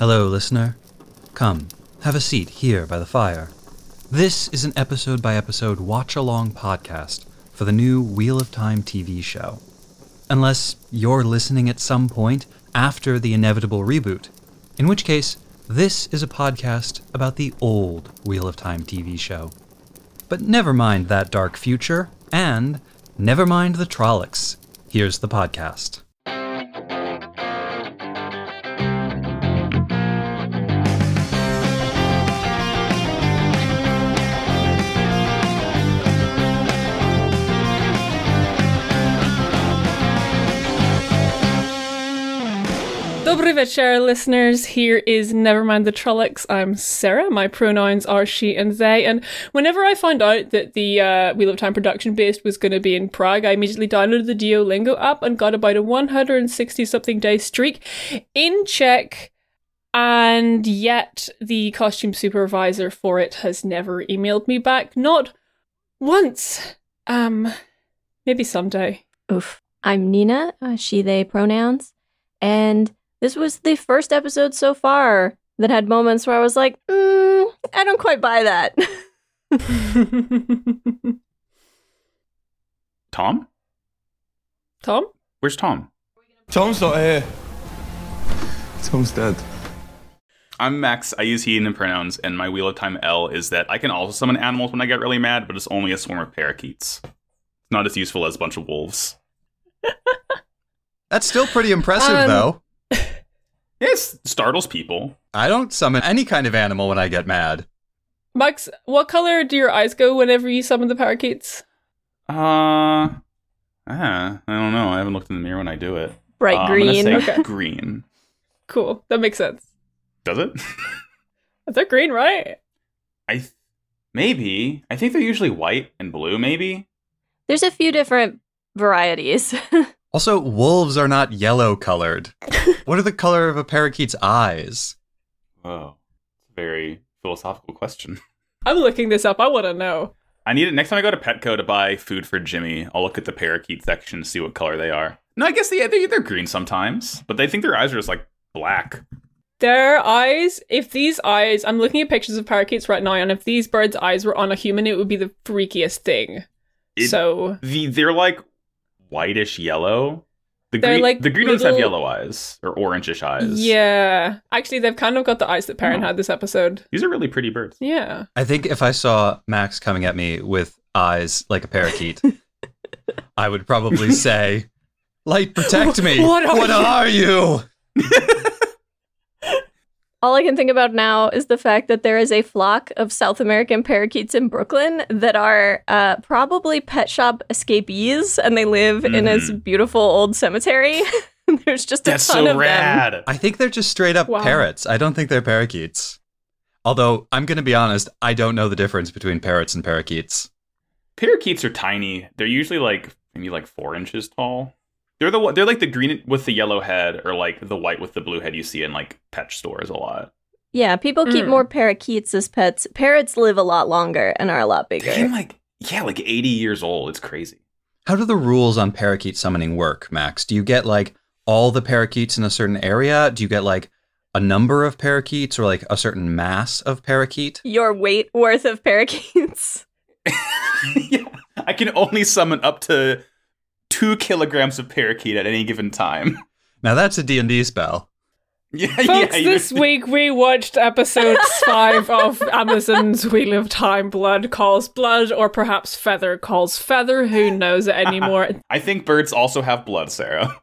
Hello, listener. Come, have a seat here by the fire. This is an episode by episode watch along podcast for the new Wheel of Time TV show. Unless you're listening at some point after the inevitable reboot, in which case, this is a podcast about the old Wheel of Time TV show. But never mind that dark future, and never mind the Trollocs. Here's the podcast. Dobry listeners. Here is Nevermind the Trollocs. I'm Sarah. My pronouns are she and they. And whenever I found out that the uh, Wheel of Time production based was going to be in Prague, I immediately downloaded the Duolingo app and got about a 160 something day streak in Czech. And yet, the costume supervisor for it has never emailed me back. Not once. Um, maybe someday. Oof. I'm Nina, uh, she, they pronouns. And this was the first episode so far that had moments where I was like, mm, I don't quite buy that. Tom? Tom? Where's Tom? Tom's not here. Tom's dead. I'm Max. I use he and him pronouns, and my Wheel of Time L is that I can also summon animals when I get really mad, but it's only a swarm of parakeets. Not as useful as a bunch of wolves. That's still pretty impressive, Um, though. It startles people. I don't summon any kind of animal when I get mad. Max, what color do your eyes go whenever you summon the parakeets? Uh, ah, I don't know. I haven't looked in the mirror when I do it. Bright Uh, I'm green. say Okay. green. Cool. That makes sense. Does it? They're green, right? I th- maybe. I think they're usually white and blue. Maybe. There's a few different varieties. Also, wolves are not yellow colored. what are the color of a parakeet's eyes? Oh, it's a very philosophical question. I'm looking this up. I want to know. I need it next time I go to Petco to buy food for Jimmy. I'll look at the parakeet section to see what color they are. No, I guess they, they they're green sometimes, but they think their eyes are just like black. Their eyes, if these eyes, I'm looking at pictures of parakeets right now, and if these birds' eyes were on a human, it would be the freakiest thing. It- so, The they're like whitish yellow. The They're green like the green ones have yellow eyes or orangish eyes. yeah. Actually, they've kind of got the eyes that Perrin Oh. had this episode. these are really pretty birds. Yeah. I think if I saw Max coming at me with eyes like a parakeet, I would probably say, Light, protect me. What are you?" are you? All I can think about now is the fact that there is a flock of South American parakeets in Brooklyn that are uh, probably pet shop escapees, and they live in this beautiful old cemetery. There's just a That's ton so of them. rad. I think they're just straight up Wow. parrots. I don't think they're parakeets. Although, I'm going to be honest, I don't know the difference between parrots and parakeets. Parakeets are tiny. They're usually like maybe like four inches tall. They're the one- they're like the green with the yellow head or like the white with the blue head you see in like pet stores a lot. Yeah, people keep Mm. more parakeets as pets. Parrots live a lot longer and are a lot They're bigger. getting like yeah, like 80 years old. It's crazy. How do the rules on parakeet summoning work, Max? Do you get like all the parakeets in a certain area? Do you get like a number of parakeets or like a certain mass of parakeet? Your weight worth of parakeets. yeah, I can only summon up to two kilograms of parakeet at any given time. Now that's a D&D spell. Yeah, Folks, yeah. you- this week we watched episode five of Amazon's Wheel of Time Blood Calls Blood, or perhaps Feather Calls Feather. Who knows it anymore? I think birds also have blood, Sarah.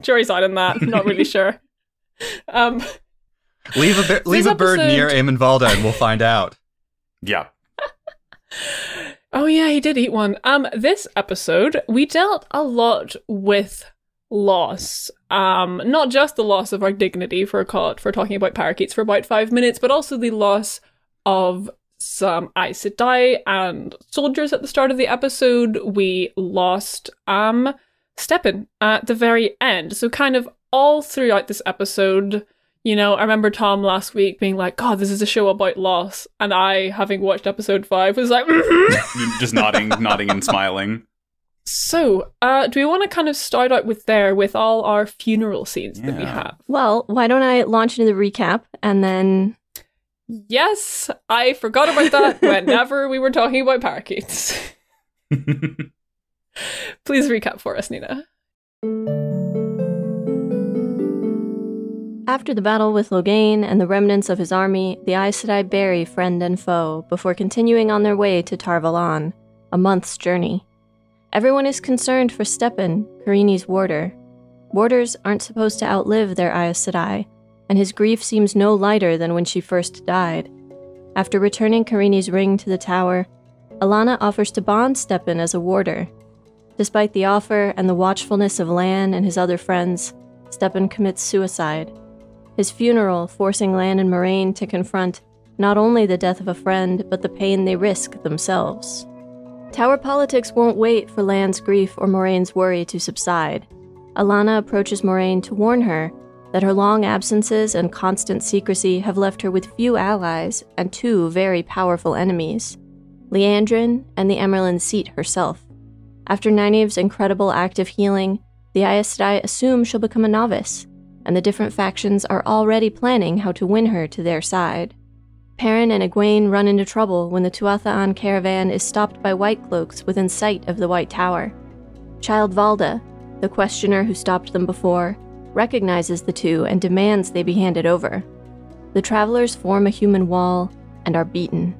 Jury's out on that. Not really sure. Um, Leave a, bi- leave a bird near Eamon Valda and we'll find out. Yeah. Oh yeah, he did eat one. Um, this episode we dealt a lot with loss. Um, not just the loss of our dignity for call for talking about parakeets for about five minutes, but also the loss of some Aes Sedai and soldiers at the start of the episode. We lost um Stepan at the very end. So kind of all throughout this episode, you know, I remember Tom last week being like, God, this is a show about loss. And I, having watched episode five, was like. Just nodding, nodding and smiling. So, uh, do we want to kind of start out with there with all our funeral scenes that we have? Well, why don't I launch into the recap and then Yes, I forgot about that whenever we were talking about parakeets. Please recap for us, Nina. After the battle with Logain and the remnants of his army, the Aes Sedai bury friend and foe before continuing on their way to Tar Valon, a month's journey. Everyone is concerned for Stepan, Kerene's warder. Warders aren't supposed to outlive their Aes Sedai, and his grief seems no lighter than when she first died. After returning Kerene's ring to the tower, Alanna offers to bond Stepan as a warder. Despite the offer and the watchfulness of Lan and his other friends, Stepan commits suicide. His funeral forcing Lan and Moraine to confront not only the death of a friend, but the pain they risk themselves. Tower politics won't wait for Lan's grief or Moraine's worry to subside. Alanna approaches Moraine to warn her that her long absences and constant secrecy have left her with few allies and two very powerful enemies Liandrin and the Amyrlin Seat herself. After Nynaeve's incredible act of healing, the Aes Sedai assume she'll become a novice, and the different factions are already planning how to win her to their side. Perrin and Egwene run into trouble when the Tuatha'an caravan is stopped by White Cloaks within sight of the White Tower. Child Valda, the questioner who stopped them before, recognizes the two and demands they be handed over. The travelers form a human wall and are beaten.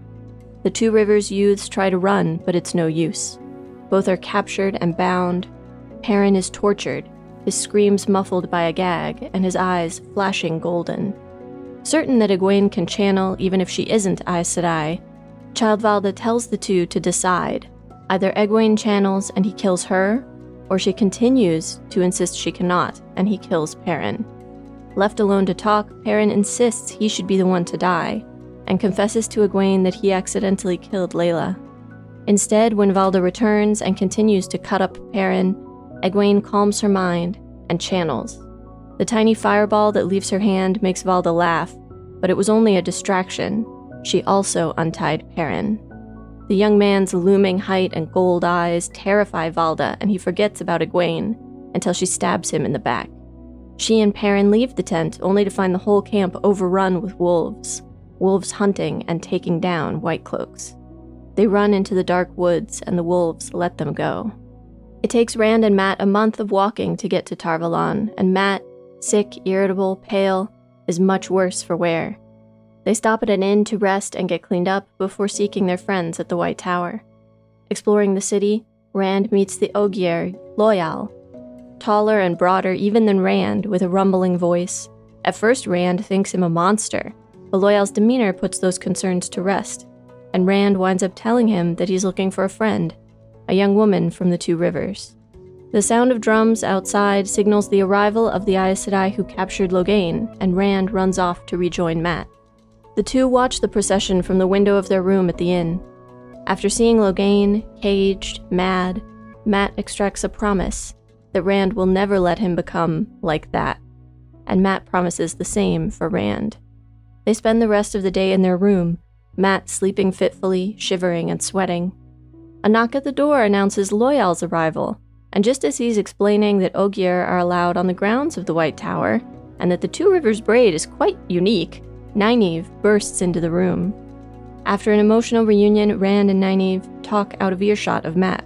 The Two Rivers youths try to run, but it's no use. Both are captured and bound. Perrin is tortured, his screams muffled by a gag, and his eyes flashing golden. Certain that Egwene can channel even if she isn't Aes Sedai, Child Valda tells the two to decide. Either Egwene channels and he kills her, or she continues to insist she cannot, and he kills Perrin. Left alone to talk, Perrin insists he should be the one to die, and confesses to Egwene that he accidentally killed Laila. Instead, when Valda returns and continues to cut up Perrin, Egwene calms her mind and channels. The tiny fireball that leaves her hand makes Valda laugh, but it was only a distraction. She also untied Perrin. The young man's looming height and gold eyes terrify Valda, and he forgets about Egwene until she stabs him in the back. She and Perrin leave the tent only to find the whole camp overrun with wolves, wolves hunting and taking down White Cloaks. They run into the dark woods, and the wolves let them go. It takes Rand and Mat a month of walking to get to Tar Valon, and Mat, sick, irritable, pale, is much worse for wear. They stop at an inn to rest and get cleaned up before seeking their friends at the White Tower. Exploring the city, Rand meets the Ogier, Loial. Taller and broader even than Rand, with a rumbling voice. At first, Rand thinks him a monster, but Loial's demeanor puts those concerns to rest, and Rand winds up telling him that he's looking for a friend, a young woman from the Two Rivers. The sound of drums outside signals the arrival of the Aes Sedai who captured Logain, and Rand runs off to rejoin Mat. The two watch the procession from the window of their room at the inn. After seeing Logain, caged, mad, Mat extracts a promise that Rand will never let him become like that, and Mat promises the same for Rand. They spend the rest of the day in their room, Mat sleeping fitfully, shivering and sweating. A knock at the door announces Loial's arrival, and just as he's explaining that Ogier are allowed on the grounds of the White Tower, and that the Two Rivers Braid is quite unique, Nynaeve bursts into the room. After an emotional reunion, Rand and Nynaeve talk out of earshot of Mat.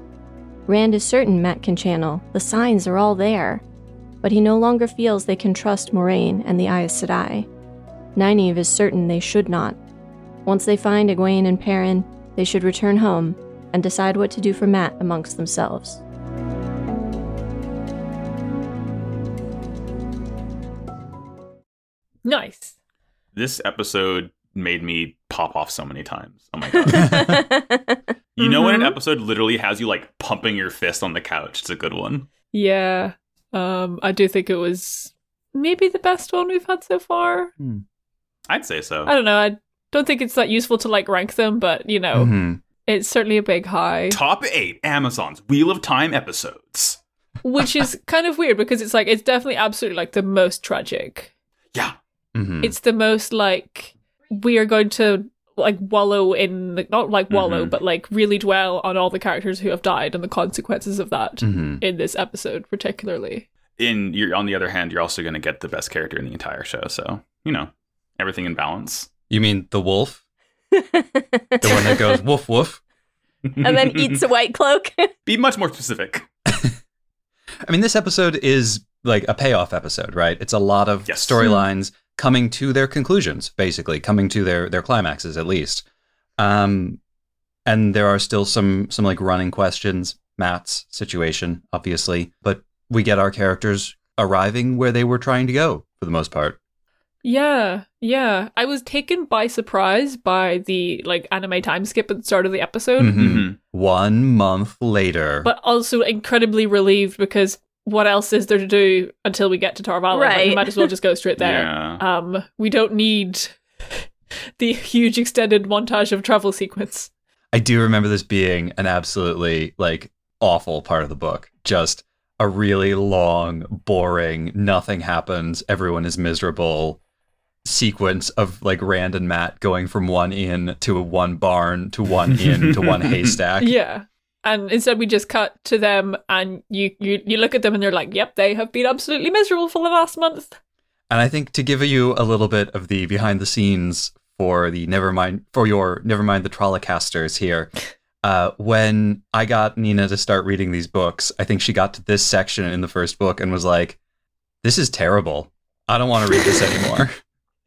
Rand is certain Mat can channel, the signs are all there, but he no longer feels they can trust Moraine and the Aes Sedai. Nynaeve is certain they should not. Once they find Egwene and Perrin, they should return home and decide what to do for Mat amongst themselves. Nice. This episode made me pop off so many times. Oh my god. You know when an Mhm. episode literally has you like pumping your fist on the couch? It's a good one. Yeah. Um, I do think it was maybe the best one we've had so far. I'd say so. I don't know. I don't think it's that useful to like rank them, but you know, Mhm. It's certainly a big high. Top eight Amazon's Wheel of Time episodes. which is kind of weird because it's like it's definitely absolutely like the most tragic. Yeah. Mhm. It's the most like we are going to like wallow in like not like wallow, Mhm. but like really dwell on all the characters who have died and the consequences of that hmm in this episode particularly. In you're on the other hand, you're also going to get the best character in the entire show. So you know everything in balance. You mean the wolf? The one that goes woof woof? and then eats a white cloak. Be much more specific. I mean, this episode is like a payoff episode, right? It's a lot of Yes. storylines coming to their conclusions, basically coming to their their climaxes at least. Um, and there are still some some like running questions. Mat's situation, obviously, but we get our characters arriving where they were trying to go for the most part. Yeah, yeah. I was taken by surprise by the like anime time skip at the start of the episode, Mhm. Mhm. One month later, but also incredibly relieved because what else is there to do until we get to Tar Valon? Like, we Right. might as well just go straight there. Yeah. Um, we don't need the huge extended montage of travel sequence. I do remember this being an absolutely like awful part of the book. Just a really long, boring, nothing happens, everyone is miserable sequence of like Rand and Mat going from one inn to one barn to one inn to one haystack. Yeah. And instead we just cut to them and you, you you look at them and they're like, Yep, they have been absolutely miserable for the last month. And I think to give you a little bit of the behind the scenes for the Nevermind for your Nevermind the Trollicasters here. Uh, when I got Nina to start reading these books, I think she got to this section in the first book and was like, "This is terrible. I don't want to read this anymore."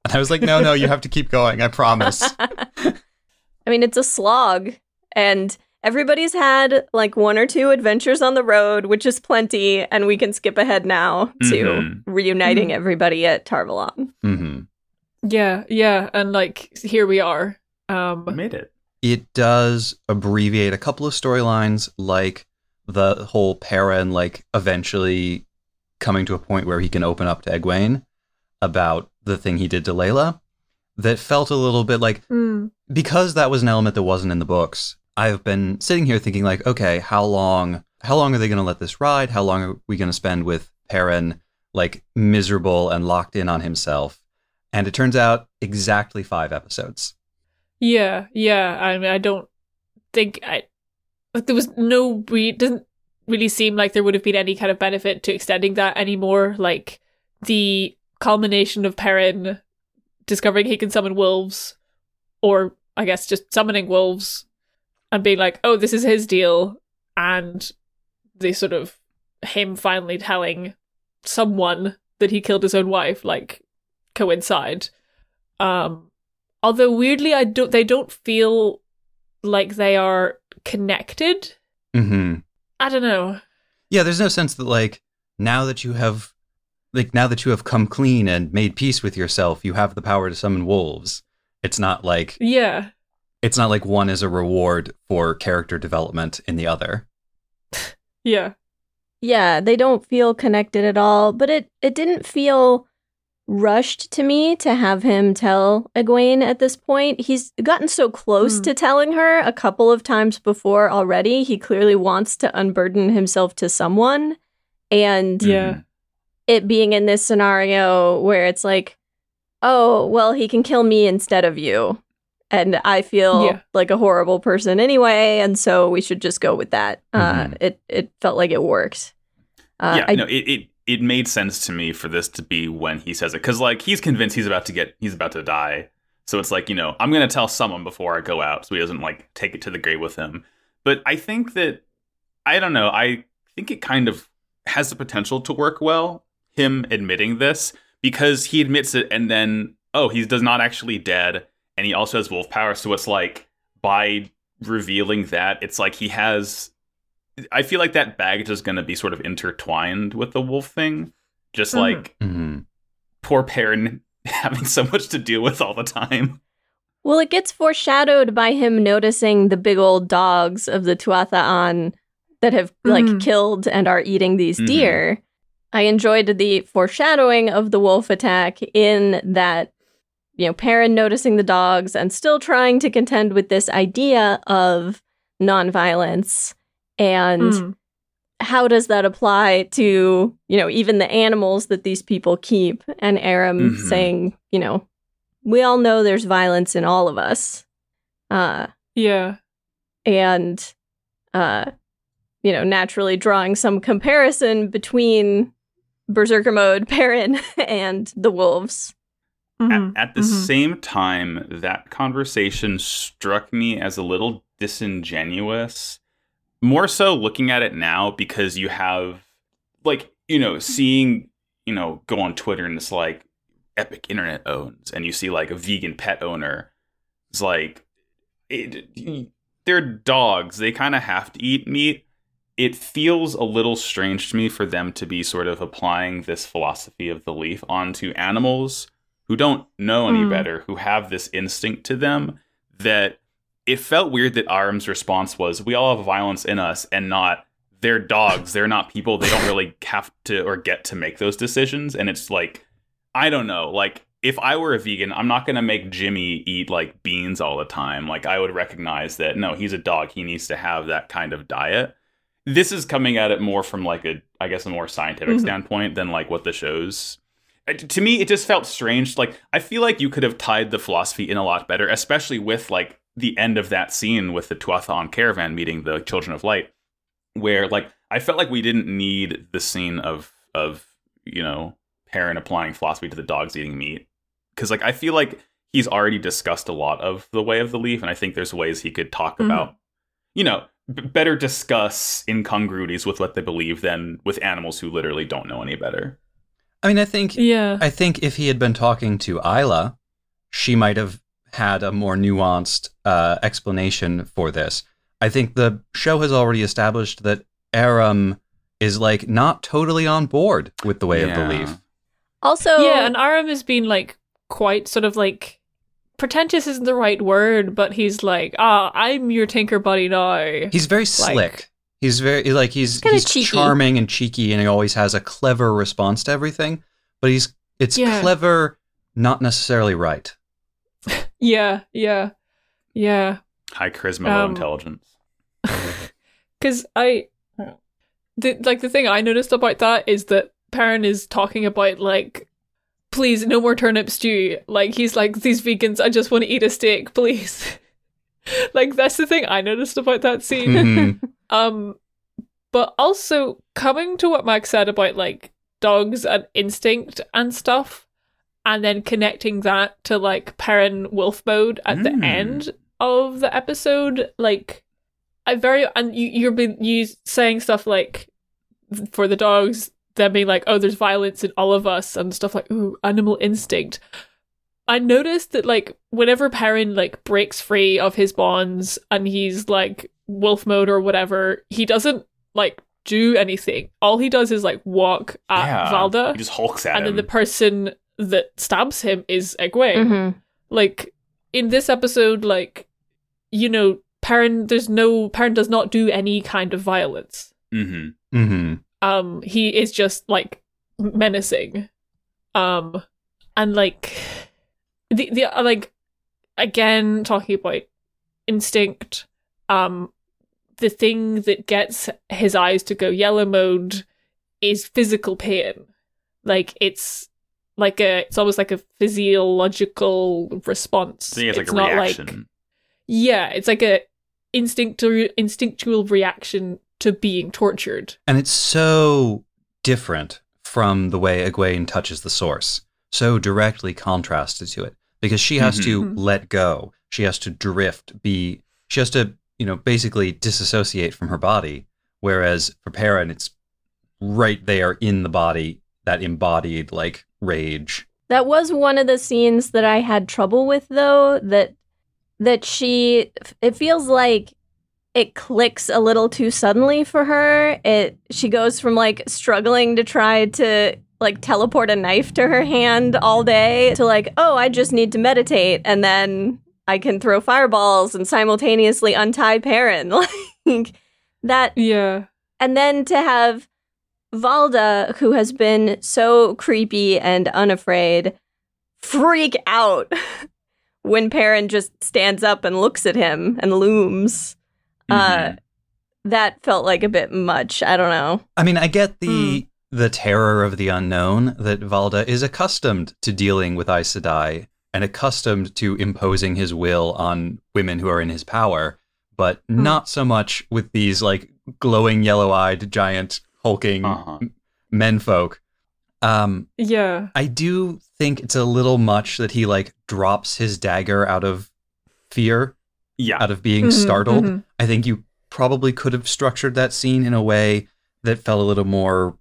And I was like, "No, no, you have to keep going. I promise." I mean, it's a slog, and everybody's had like one or two adventures on the road, which is plenty, and we can skip ahead now to Mhm. reuniting Mhm. everybody at Tar Valon. hmm Yeah, yeah. And like here we are. I Um made it. It does abbreviate a couple of storylines, like the whole Perrin, like eventually coming to a point where he can open up to Egwene about the thing he did to Laila. That felt a little bit like mm, because that was an element that wasn't in the books. I've been sitting here thinking like, okay, how long? How long are they going to let this ride? How long are we going to spend with Perrin, like miserable and locked in on himself? And it turns out exactly five episodes. Yeah, yeah. I mean, I don't think I like there was no. We it doesn't really seem like there would have been any kind of benefit to extending that anymore. Like the culmination of Perrin discovering he can summon wolves, or I guess just summoning wolves, and being like, "Oh, this is his deal," and the sort of him finally telling someone that he killed his own wife, like coincide. Um, although weirdly, I don't. They don't feel like they are connected. Mm-hmm. I don't know. Yeah, there's no sense that like now that you have like now that you have come clean and made peace with yourself, you have the power to summon wolves. It's not like Yeah, it's not like one is a reward for character development in the other. yeah, Yeah, they don't feel connected at all, but it it didn't feel rushed to me to have him tell Egwene at this point. He's gotten so close Hmm. to telling her a couple of times before already. He clearly wants to unburden himself to someone. And yeah, it being in this scenario where it's like, oh, well, he can kill me instead of you. And I feel Yeah. like a horrible person anyway, and so we should just go with that. Uh, Mhm. it it felt like it worked. Uh, yeah, I, no, it, it it made sense to me for this to be when he says it because like he's convinced he's about to get he's about to die. So it's like you know I'm gonna tell someone before I go out so he doesn't like take it to the grave with him. But I think that I don't know. I think it kind of has the potential to work well. Him admitting this because he admits it and then oh he does not actually dead and he also has wolf power. So it's like by revealing that it's like he has I feel like that baggage is going to be sort of intertwined with the wolf thing. Just Mhm. like Mm-hmm. poor Perrin having so much to deal with all the time. well, it gets foreshadowed by him noticing the big old dogs of the Tuatha'an that have like Mhm. killed and are eating these Mhm. deer. I enjoyed the foreshadowing of the wolf attack in that you know, Perrin noticing the dogs and still trying to contend with this idea of nonviolence and Mm. how does that apply to, you know, even the animals that these people keep? And Aram Mhm. saying, you know, we all know there's violence in all of us. Uh, Yeah. and uh you know naturally drawing some comparison between berserker mode perrin and the wolves Mhm. At, at the Mhm. same time, that conversation struck me as a little disingenuous. More so looking at it now because you have, like, you know, seeing, you know, go on Twitter and it's like Epic Internet owns, and you see like a vegan pet owner. It's like, it, they're dogs. They kind of have to eat meat. It feels a little strange to me for them to be sort of applying this philosophy of the leaf onto animals who don't know any Mm. better, who have this instinct to them, that it felt weird that Aram's response was, We all have violence in us, and not, they're dogs, they're not people, they don't really have to or get to make those decisions. And it's like, I don't know, like, if I were a vegan, I'm not going to make Jimmy eat like beans all the time. Like, I would recognize that, no, he's a dog, he needs to have that kind of diet. This is coming at it more from like a, I guess, a more scientific Mhm. standpoint than like what the show's uh, to me it just felt strange like i feel like you could have tied the philosophy in a lot better especially with like the end of that scene with the tuatha caravan meeting the children of light where like i felt like we didn't need the scene of of you know Perrin applying philosophy to the dogs eating meat because like i feel like he's already discussed a lot of the way of the leaf and i think there's ways he could talk Mhm. about you know b- better discuss incongruities with what they believe than with animals who literally don't know any better I mean, I think Yeah. I think if he had been talking to Isla, she might have had a more nuanced uh, explanation for this. I think the show has already established that Aram is like not totally on board with the way of the Yeah. leaf. also yeah, and Aram has been like quite sort of like pretentious isn't the right word, but he's like, ah, I'm your tinker buddy now. He's very slick. He's very like he's he's cheeky. charming and cheeky, and he always has a clever response to everything. But he's it's Yeah. clever, not necessarily right. Yeah, yeah, yeah. high charisma low Um, intelligence Because I, the, like the thing I noticed about that is that Perrin is talking about like, please no more turnip stew. Like he's like these vegans, I just want to eat a steak, please. like that's the thing I noticed about that scene. Mhm. Um, but also coming to what Max said about like dogs and instinct and stuff, and then connecting that to like Perrin wolf mode at the Mm. end of the episode, like I very and you you're been you saying stuff like for the dogs, them being like, oh, there's violence in all of us and stuff like, ooh, animal instinct. I noticed that like whenever Perrin like breaks free of his bonds and he's like wolf mode or whatever, he doesn't like do anything. All he does is like walk at yeah Valda, he just hulks at and him then the person that stabs him is Egwene. Mhm. Like in this episode, like you know, Perrin, there's no Perrin does not do any kind of violence. hmm hmm Um, he is just like menacing. Um, and like the the uh, like again talking about instinct. Um, the thing that gets his eyes to go yellow mode is physical pain. Like it's like a it's almost like a physiological response. has like it's a not reaction like yeah, it's like a instinctual instinctual reaction to being tortured. And it's so different from the way Egwene touches the source, so directly contrasted to it, because she has to Mhm. let go. She has to drift, be, she has to, you know, basically disassociate from her body. Whereas for Perrin, it's right there in the body, that embodied like rage. That was one of the scenes that I had trouble with though that that she it feels like it clicks a little too suddenly for her. It she goes from like struggling to try to like teleport a knife to her hand all day to like, "Oh, I just need to meditate and then I can throw fireballs and simultaneously untie Perrin." Like that Yeah. and then to have Valda, who has been so creepy and unafraid, freak out when Perrin just stands up and looks at him and looms. Uh, Mhm. that felt like a bit much. I don't know. I mean, I get the the terror of the unknown that Valda is accustomed to dealing with Aes Sedai and accustomed to imposing his will on women who are in his power, but Hmm. not so much with these like glowing yellow-eyed giant hulking Uh-huh. menfolk. Um, Yeah. I do think it's a little much that he like drops his dagger out of fear, Yeah. out of being Mhm, startled. mhm. I think you probably could have structured that scene in a way that felt a little more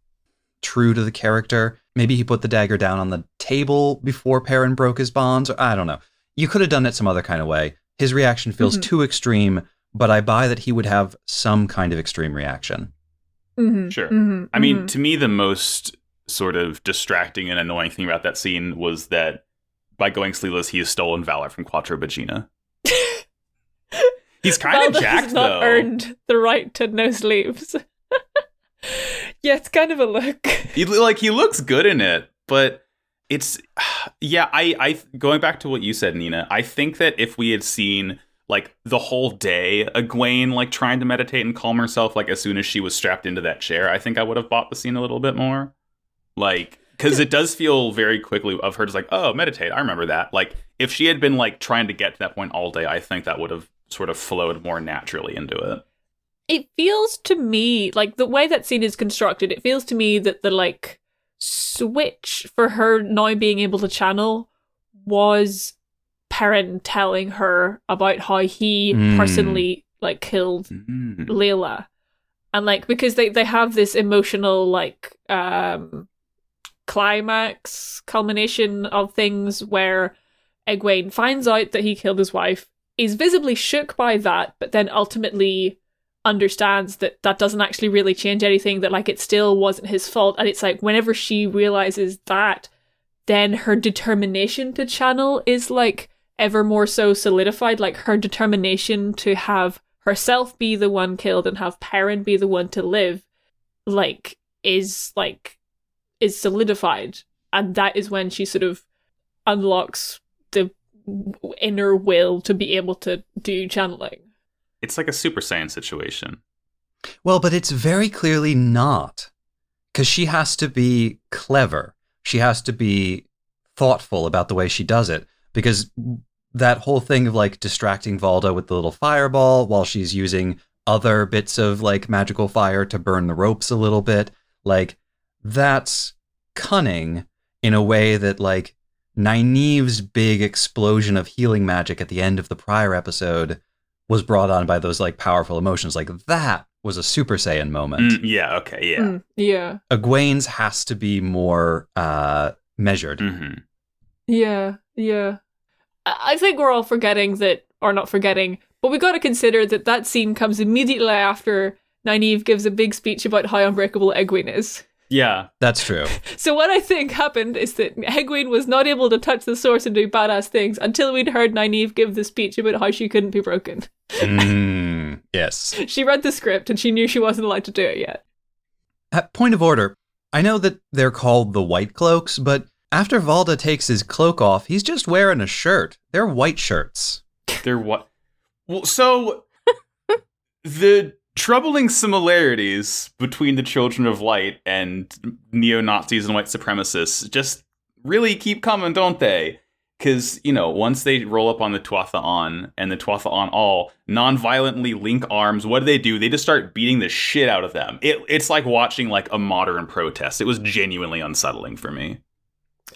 true to the character. Maybe he put the dagger down on the table before Perrin broke his bonds. Or, I don't know. You could have done it some other kind of way. His reaction feels Mhm. too extreme, but I buy that he would have some kind of extreme reaction. Mhm, Sure. mhm, I mean, mhm. to me, the most sort of distracting and annoying thing about that scene was that by going sleeveless, he has stolen valor from Quattro Bajeena. He's kind of jacked, not though. earned the right to no sleeves. yeah, it's kind of a look. He like he looks good in it, but it's yeah. I I going back to what you said, Nina. I think that if we had seen like the whole day Egwene like trying to meditate and calm herself, like as soon as she was strapped into that chair, I think I would have bought the scene a little bit more. Like because it does feel very quickly of her just like oh meditate. I remember that. Like if she had been like trying to get to that point all day, I think that would have sort of flowed more naturally into it. It feels to me like the way that scene is constructed, it feels to me that the like switch for her now being able to channel was Perrin telling her about how he Mm. personally like killed Mm. Laila. And like because they they have this emotional like um climax culmination of things where Egwene finds out that he killed his wife, is visibly shook by that, but then ultimately understands that that doesn't actually really change anything that like it still wasn't his fault. And it's like whenever she realizes that then her determination to channel is like ever more so solidified. Like her determination to have herself be the one killed and have Perrin be the one to live like is like is solidified. And that is when she sort of unlocks inner will to be able to do channeling It's like a Super Saiyan situation. Well, but it's very clearly not. Because she has to be clever. She has to be thoughtful about the way she does it. Because that whole thing of like distracting Valda with the little fireball while she's using other bits of like magical fire to burn the ropes a little bit, like that's cunning in a way that like Nynaeve's big explosion of healing magic at the end of the prior episode was brought on by those like powerful emotions. Like that was a Super Saiyan moment. Mm, yeah. Okay. Yeah. Mm, yeah Egwene's has to be more uh, measured. hmm Yeah, yeah. I I think we're all forgetting that, or not forgetting, but we got to consider that that scene comes immediately after Nynaeve gives a big speech about how unbreakable Egwene is. Yeah. That's true. So what I think happened is that Egwene was not able to touch the source and do badass things until we'd heard Nynaeve give the speech about how she couldn't be broken. Mm, yes. She read the script and she knew she wasn't allowed to do it yet. At point of order, I know that they're called the White Cloaks, but after Valda takes his cloak off, he's just wearing a shirt. They're white shirts. They're what? Well, so the troubling similarities between the Children of Light and neo Nazis and white supremacists just really keep coming, don't they? Because, you know, once they roll up on the Tuatha'an and the Tuatha'an all non-violently link arms, what do they do? They just start beating the shit out of them. It, it's like watching like a modern protest. It was genuinely unsettling for me.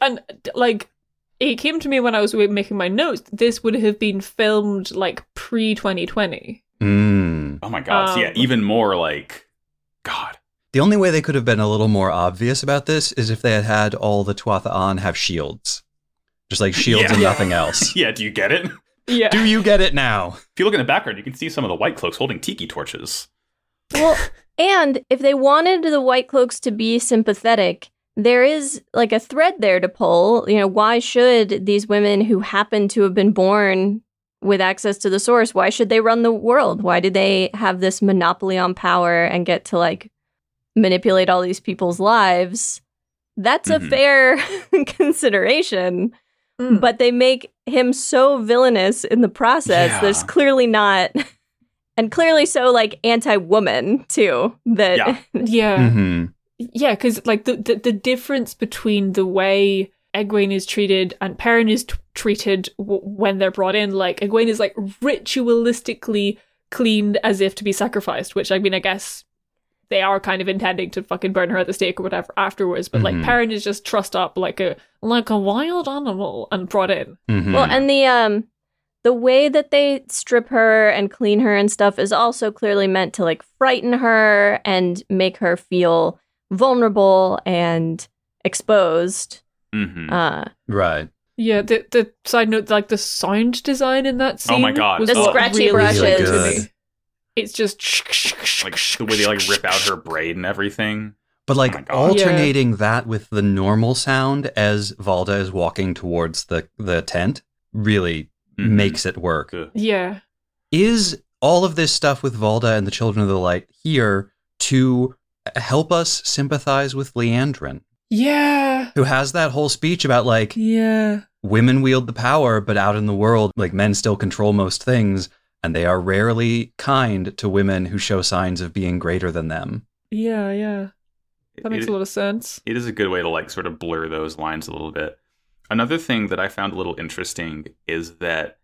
And like, it came to me when I was making my notes. This would have been filmed like pre 2020. Mm. Oh my god. so yeah, Um, even more like, God. The only way they could have been a little more obvious about this is if they had had all the Tuatha'an have shields. Just like shields Yeah. and nothing else. Yeah, do you get it? Yeah. Do you get it now? If you look in the background, you can see some of the white cloaks holding tiki torches. Well, and if they wanted the White Cloaks to be sympathetic, there is like a thread there to pull. You know, why should these women who happen to have been born with access to the source, why should they run the world? Why do they have this monopoly on power and get to like manipulate all these people's lives? That's a Mhm. fair consideration, Mm. but they make him so villainous in the process. Yeah. There's clearly not and clearly so like anti-woman too that Yeah. yeah. hmm Yeah, because like the, the the difference between the way Egwene is treated and Perrin is t- treated w- when they're brought in. Like Egwene is like ritualistically cleaned as if to be sacrificed, which I mean, I guess they are kind of intending to fucking burn her at the stake or whatever afterwards. But Mhm. like Perrin is just trussed up like a like a wild animal and brought in. Mhm. Well, and the um the way that they strip her and clean her and stuff is also clearly meant to like frighten her and make her feel vulnerable and exposed. Hmm Uh right. Yeah, the the side note, like the sound design in that scene. Oh my God. was The what scratchy really brushes. got to Good. It's just like the way they like rip out her braid and everything. But like God. alternating that with the normal sound as Valda is walking towards the the tent really Mhm. makes it work. Yeah. Is all of this stuff with Valda and the Children of the Light here to help us sympathize with Liandrin, Yeah. who has that whole speech about like Yeah. women wield the power, but out in the world, like men still control most things, and they are rarely kind to women who show signs of being greater than them. Yeah, yeah. That makes It- a lot of sense. it is a good way to like sort of blur those lines a little bit. Another thing that I found a little interesting is that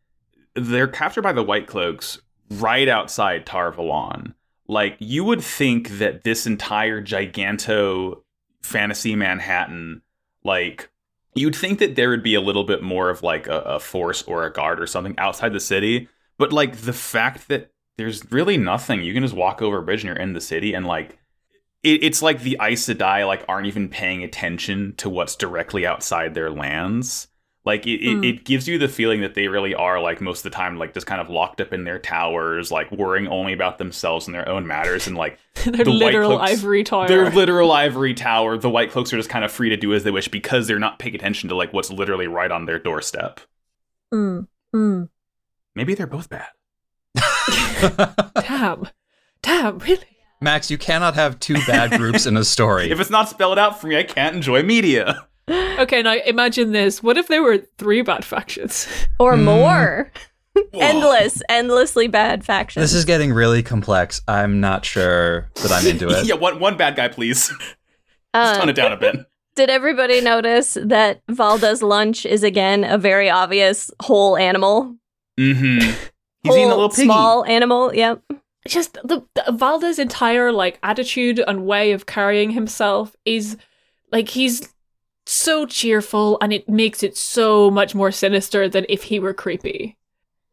they're captured by the White Cloaks right outside Tar Valon. Like you would think that this entire giganto fantasy Manhattan, like you'd think that there would be a little bit more of like a, a force or a guard or something outside the city. But like the fact that there's really nothing, you can just walk over a bridge and you're in the city, and like it, it's like the Aes Sedai like aren't even paying attention to what's directly outside their lands. Like it, Hmm. it, it gives you the feeling that they really are like most of the time like just kind of locked up in their towers, like worrying only about themselves and their own matters, and like Their The literal Cloaks- ivory tower. their literal ivory tower. The White Cloaks are just kind of free to do as they wish because they're not paying attention to like what's literally right on their doorstep. Mm, mm. Maybe they're both bad. Damn. Damn, really? Max, you cannot have two bad groups in a story. If it's not spelled out for me, I can't enjoy media. Okay, now imagine this. What if there were three bad factions? or Mm. more. Endless, endlessly bad factions. this is getting really complex. I'm not sure that I'm into it. yeah, one one bad guy, please. Uh, Just tone it down a bit. Did everybody notice that Valda's lunch is again a very obvious whole animal? Mm-hmm. He's whole, eating a little piggy. small animal. Yep. Just the, the Valda's entire like attitude and way of carrying himself is like he's so cheerful and it makes it so much more sinister than if he were creepy.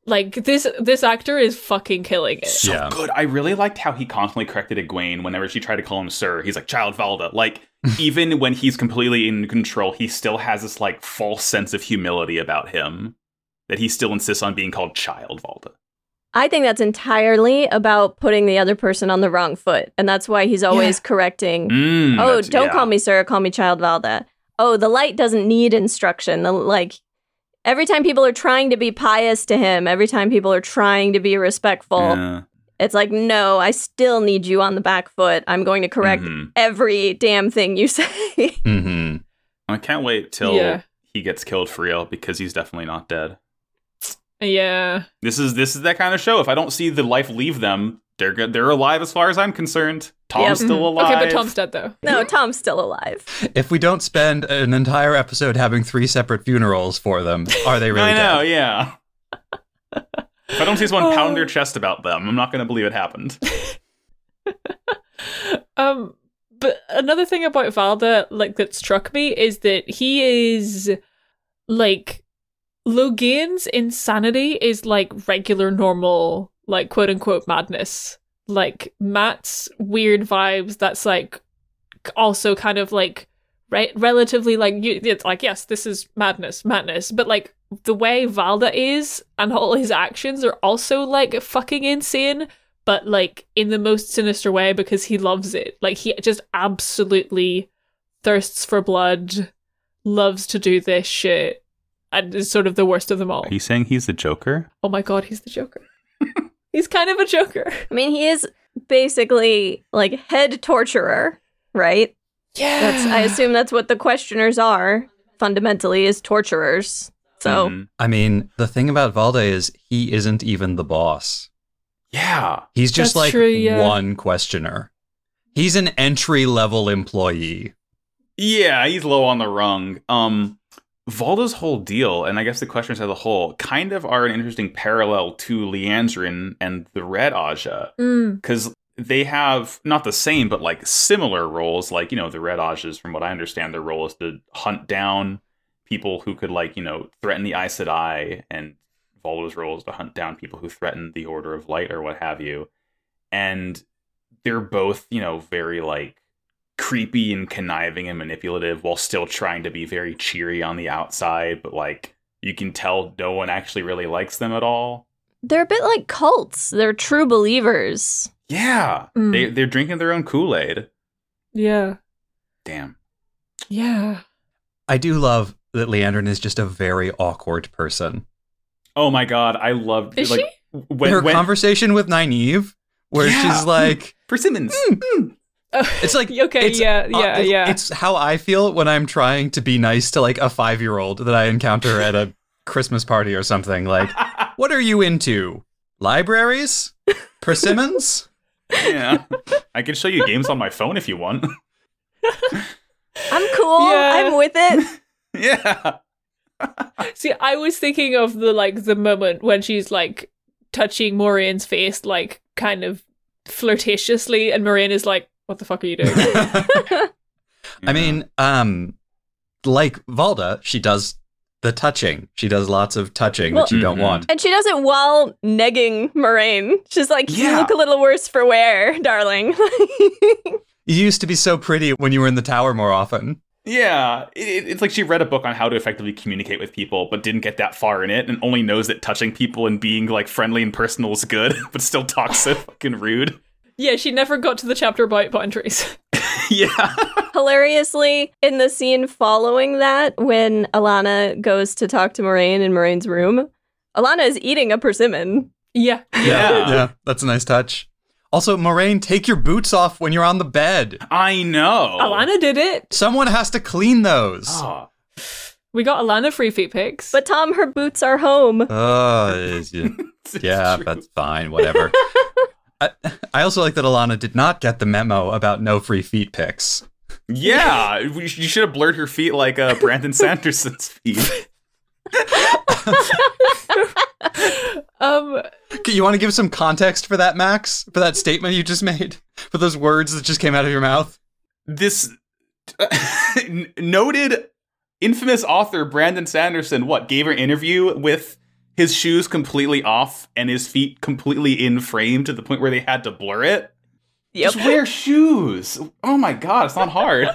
Like this this actor is fucking killing it. So Yeah. good. I really liked how he constantly corrected Egwene whenever she tried to call him sir. He's like, Child Valda. Like, even when he's completely in control, he still has this like false sense of humility about him that he still insists on being called Child Valda. I think that's entirely about putting the other person on the wrong foot. And that's why he's always correcting. Mm, oh, don't yeah. call me sir, call me child Valda. Oh, the light doesn't need instruction. The like every time people are trying to be pious to him, every time people are trying to be respectful, Yeah. it's like, no, I still need you on the back foot. I'm going to correct Mhm. every damn thing you say. hmm I can't wait till Yeah. he gets killed for real because he's definitely not dead. Yeah. This is this is that kind of show. If I don't see the life leave them, they're good. They're alive as far as I'm concerned. Tom's Yep. still alive. Okay, but Tom's dead though. no, Tom's still alive. If we don't spend an entire episode having three separate funerals for them, are they really I know, dead? yeah. if I don't see someone pound their chest about them, I'm not going to believe it happened. Um, but another thing about Valda, like that struck me, is that he is like Logain's insanity is like regular, normal, like quote unquote madness. Like Mat's weird vibes. That's like also kind of like re- relatively like you, it's like yes, this is madness, madness. But like the way Valda is and all his actions are also like fucking insane but like in the most sinister way because he loves it. Like he just absolutely thirsts for blood, loves to do this shit, and is sort of the worst of them all. Are you saying he's the Joker? Oh my god, he's the Joker. he's kind of a Joker. I mean, he is basically like head torturer, right? Yeah. That's I assume that's what the questioners are fundamentally is torturers. So Mhm. I mean, the thing about Valda is he isn't even the boss. yeah. He's just That's like true, yeah. one questioner. He's an entry level employee. Yeah, he's low on the rung. Um, Valda's whole deal, and I guess the questions as a whole, kind of are an interesting parallel to Liandrin and the Red Ajah. Mm. Because they have not the same, but like similar roles. Like, you know, the Red Ajahs, from what I understand, their role is to hunt down people who could, like, you know, threaten the Aes Sedai, and Valda's role is to hunt down people who threaten the Order of Light or what have you. And they're both, you know, very like creepy and conniving and manipulative while still trying to be very cheery on the outside, but like you can tell no one actually really likes them at all. They're a bit like cults. They're true believers. Yeah. Mm. They they're drinking their own Kool-Aid. Yeah. Damn. Yeah. I do love that Liandrin is just a very awkward person. Oh my god, I love Is like she? when, Her when conversation with Nynaeve, where Yeah. she's like, persimmons. it's like Okay, it's, yeah, uh, yeah, it's, yeah. It's how I feel when I'm trying to be nice to like a five year old that I encounter at a Christmas party or something. Like, what are you into? Libraries? Persimmons? yeah. I can show you games on my phone if you want. I'm cool. Yeah. I'm with it. yeah. See, I was thinking of the like the moment when she's like touching Moiraine's face, like kind of flirtatiously, and Moiraine is like, "What the fuck are you doing?" I mean, um, like Valda, she does the touching. She does lots of touching Well- that you don't Mhm. want. And she does it while negging Moiraine. She's like, you Yeah. look a little worse for wear, darling. You used to be so pretty when you were in the tower more often. Yeah, it, it's like she read a book on how to effectively communicate with people, but didn't get that far in it, and only knows that touching people and being like friendly and personal is good, but still talks so fucking rude. Yeah, she never got to the chapter about boundaries. yeah, Hilariously, in the scene following that, when Alanna goes to talk to Moiraine in Moiraine's room, Alanna is eating a persimmon. yeah, Yeah. yeah, that's a nice touch. Also, Moiraine, take your boots off when you're on the bed. I know. Alanna did it. Someone has to clean those. Oh, We got Alanna free feet pics. But Thom, her boots are home. Oh, yeah, yeah, that's fine. Whatever. I, I also like that Alanna did not get the memo about no free feet pics. yeah. You should have blurred her feet like uh, Brandon Sanderson's feet. um, Okay, You want to give some context for that, Max? For that statement you just made? For those words that just came out of your mouth? This n- noted infamous author Brandon Sanderson what gave her interview with his shoes completely off and his feet completely in frame to the point where they had to blur it. Yep. Just wear shoes. Oh my god, it's not hard.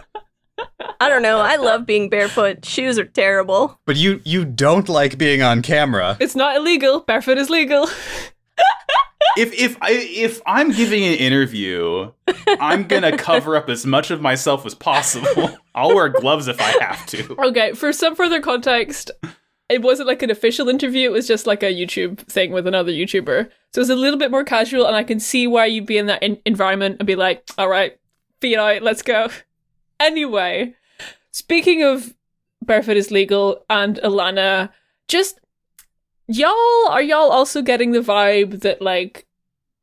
I don't know. I love being barefoot. Shoes are terrible. But you you don't like being on camera. it's not illegal. Barefoot is legal. if if I if I'm giving an interview, I'm gonna cover up as much of myself as possible. I'll wear gloves if I have to. Okay, for some further context, it wasn't like an official interview, it was just like a YouTube thing with another YouTuber. So it was a little bit more casual, and I can see why you'd be in that in- environment and be like, all right, feet out, let's go. Anyway, speaking of Barefoot is Legal and Alanna, just y'all, are y'all also getting the vibe that like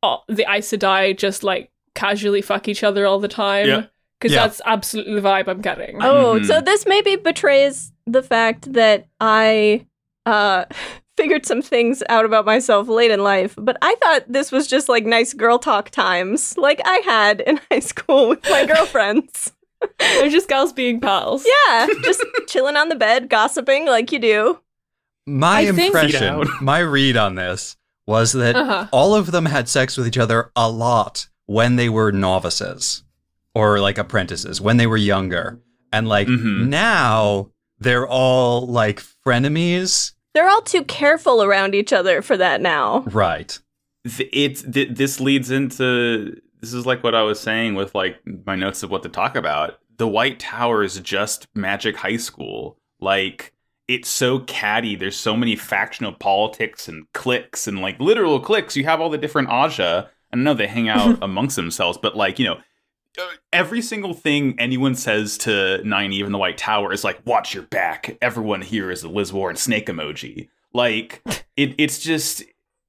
oh, the Aes Sedai just like casually fuck each other all the time? Yeah. Because Yeah. that's absolutely the vibe I'm getting. Oh, Mhm. so this maybe betrays the fact that I uh figured some things out about myself late in life, but I thought this was just like nice girl talk times, like I had in high school with my girlfriends. They're just gals being pals. yeah, just chilling on the bed, gossiping like you do. My I impression, Feet my read on this was that Uh-huh. all of them had sex with each other a lot when they were novices or like apprentices, when they were younger. And like Mhm. now they're all like frenemies. They're all too careful around each other for that now. Th- Right. It's th- this leads into this is like what I was saying with like my notes of what to talk about. The White Tower is just Magic High School. Like it's so catty. There's so many factional politics and cliques and like literal cliques. You have all the different Ajah. I know they hang out amongst themselves, but like you know, every single thing anyone says to Nynaeve in the White Tower is like, "Watch your back." Everyone here is a Liz Warren snake emoji. Like it, it's just.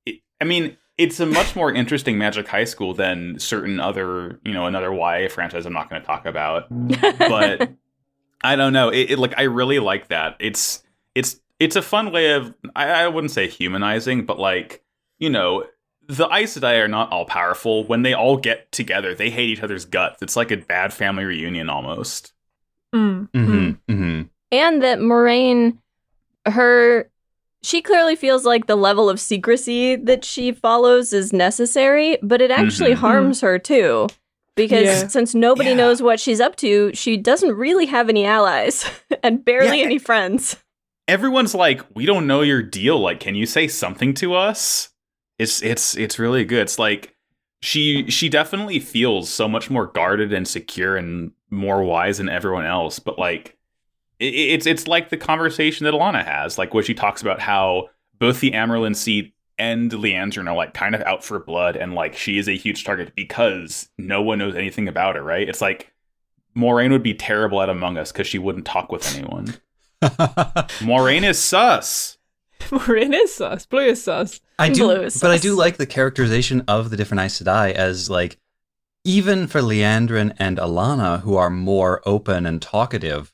It, I mean, it's a much more interesting Magic High School than certain other, you know, another YA franchise I'm not going to talk about. But I don't know. It, it like I really like that. It's it's it's a fun way of I, I wouldn't say humanizing, but like you know the Aes Sedai are not all powerful. When they all get together, they hate each other's guts. It's like a bad family reunion almost. Mm. Mm-hmm. Mm-hmm. and that Moiraine, her, she clearly feels like the level of secrecy that she follows is necessary, but it actually Mhm. harms her too. Because Yeah. since nobody Yeah. knows what she's up to, she doesn't really have any allies and barely Yeah. any friends. Everyone's like, "We don't know your deal. Like, can you say something to us?" It's it's it's really good. It's like she she definitely feels so much more guarded and secure and more wise than everyone else. But like, it, it's it's like the conversation that Alanna has, like where she talks about how both the Amyrlin seat and Liandrin are like kind of out for blood, and like she is a huge target because no one knows anything about her. Right? It's like Moiraine would be terrible at Among Us because she wouldn't talk with anyone. Moiraine is sus. Moiraine is sus. Blue is sus. I do, Blue is but I do like the characterization of the different Aes Sedai as like, even for Liandrin and Alanna, who are more open and talkative,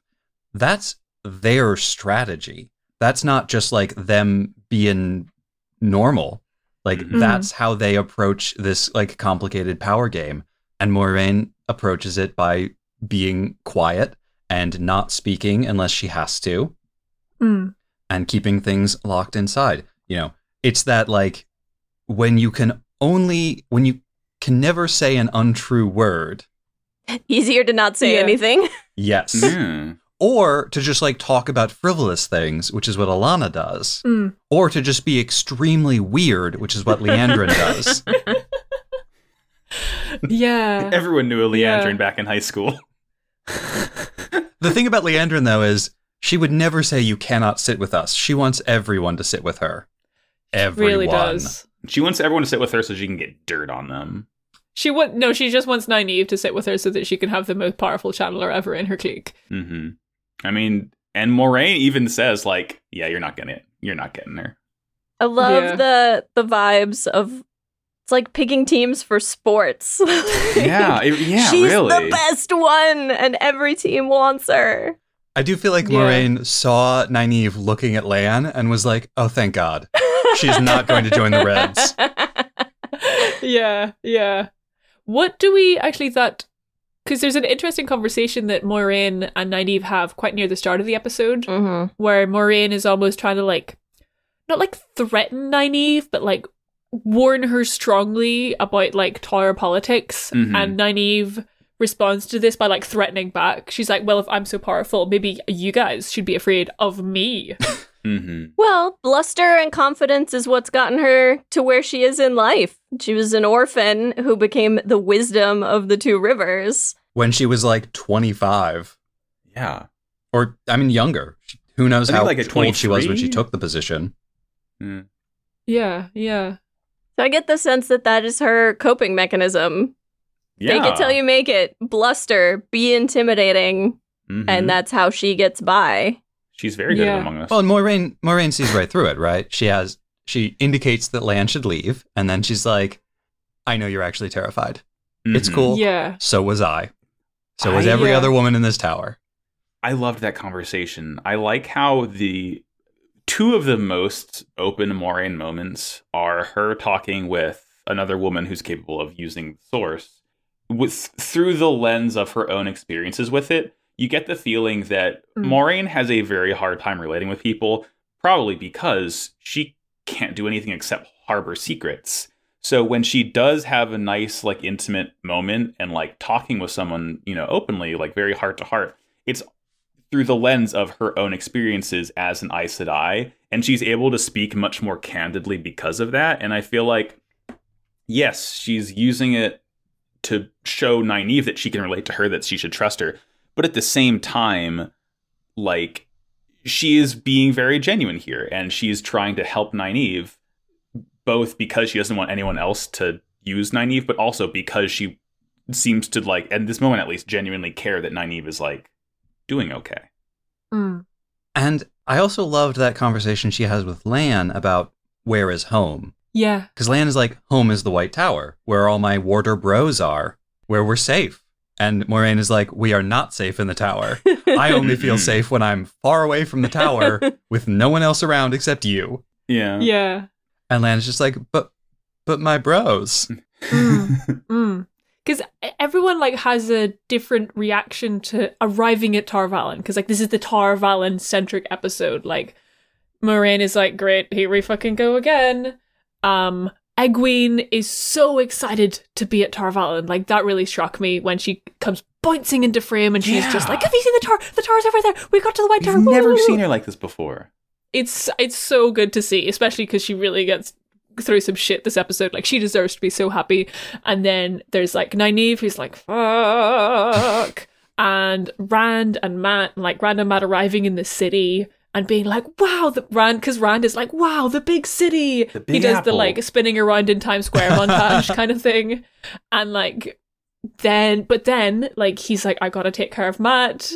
that's their strategy. That's not just like them being normal. Like Mhm. that's how they approach this like complicated power game. And Moiraine approaches it by being quiet and not speaking unless she has to Mm. And keeping things locked inside. You know, it's that like when you can only when you can never say an untrue word. Easier to not say Yeah. anything. Yes. Mm. or to just like talk about frivolous things, which is what Alanna does. Mm. Or to just be extremely weird, which is what Liandrin does. Yeah. Everyone knew a Liandrin Yeah. back in high school. The thing about Liandrin though is she would never say you cannot sit with us. She wants everyone to sit with her. Everyone. really does. She wants everyone to sit with her so she can get dirt on them. She would no. She just wants Nynaeve to sit with her so that she can have the most powerful channeler ever in her clique. hmm I mean, and Moiraine even says like, "Yeah, you're not getting it. You're not getting her." I love Yeah. the the vibes of it's like picking teams for sports. Yeah, it- yeah, She's really. the best one, and every team wants her. I do feel like Yeah. Moiraine saw Nynaeve looking at Lan and was like, oh, thank God. She's not going to join the Reds. yeah, yeah. What do we actually that? Because there's an interesting conversation that Moiraine and Nynaeve have quite near the start of the episode, Mhm. where Moiraine is almost trying to like, not like threaten Nynaeve, but like warn her strongly about like Tower politics, Mhm. and Nynaeve responds to this by like threatening back. She's like, "Well, if I'm so powerful, maybe you guys should be afraid of me." hmm Well, bluster and confidence is what's gotten her to where she is in life. She was an orphan who became the wisdom of the two rivers. When she was like 25. Yeah. Or, I mean, younger. Who knows how like old she was when she took the position. Mm. yeah, yeah. So I get the sense that that is her coping mechanism. Yeah. Fake it till you make it. Bluster, be intimidating, Mhm. and that's how she gets by. she's very good Yeah. at Among Us. Well, and Moiraine, Moiraine sees right through it, right? She has, she indicates that Lan should leave. And then she's like, I know you're actually terrified. It's Mhm. cool. Yeah. So was I. So was I- every Yeah. other woman in this tower. I loved that conversation. I like how the two of the most open Moiraine moments are her talking with another woman who's capable of using the source with through the lens of her own experiences with it. You get the feeling that Mm. Moiraine has a very hard time relating with people, probably because she can't do anything except harbor secrets. So when she does have a nice, like, intimate moment and like talking with someone, you know, openly, like very heart to heart, it's through the lens of her own experiences as an Aes Sedai, and she's able to speak much more candidly because of that. And I feel like, yes, she's using it to show Nynaeve that she can relate to her, that she should trust her. But at the same time, like, she is being very genuine here, and she's trying to help Nynaeve, both because she doesn't want anyone else to use Nynaeve, but also because she seems to, like, at this moment at least, genuinely care that Nynaeve is, like, doing okay. Mm. And I also loved that conversation she has with Lan about where is home. Yeah. Because Lan is like, home is the White Tower, where all my warder bros are, where we're safe. And Moiraine is like, We are not safe in the tower. I only feel safe when I'm far away from the tower with no one else around except you. Yeah. Yeah. And Lan is just like, But but my bros. Mm. Because everyone like has a different reaction to arriving at Tar Valon Because like this is the Tar Valon centric episode. Like Moiraine is like, great, here we fucking go again. Um, Egwene is so excited to be at Tar Valon. Like that really struck me when she comes bouncing into frame and she's just like, "Have you seen the tar? The tar's over there. We got to the White Tar." You've never woo, woo." seen her like this before. It's it's so good to see, especially because she really gets through some shit this episode. Like she deserves to be so happy. And then there's like Nynaeve who's like fuck, and Rand and Mat, and like Rand and Mat arriving in the city. And being like, wow, the Rand, because Rand is like, wow, the big city. The he Big does the like spinning around in Times Square montage kind of thing. And like, then, but then, like, he's like, I gotta take care of Mat.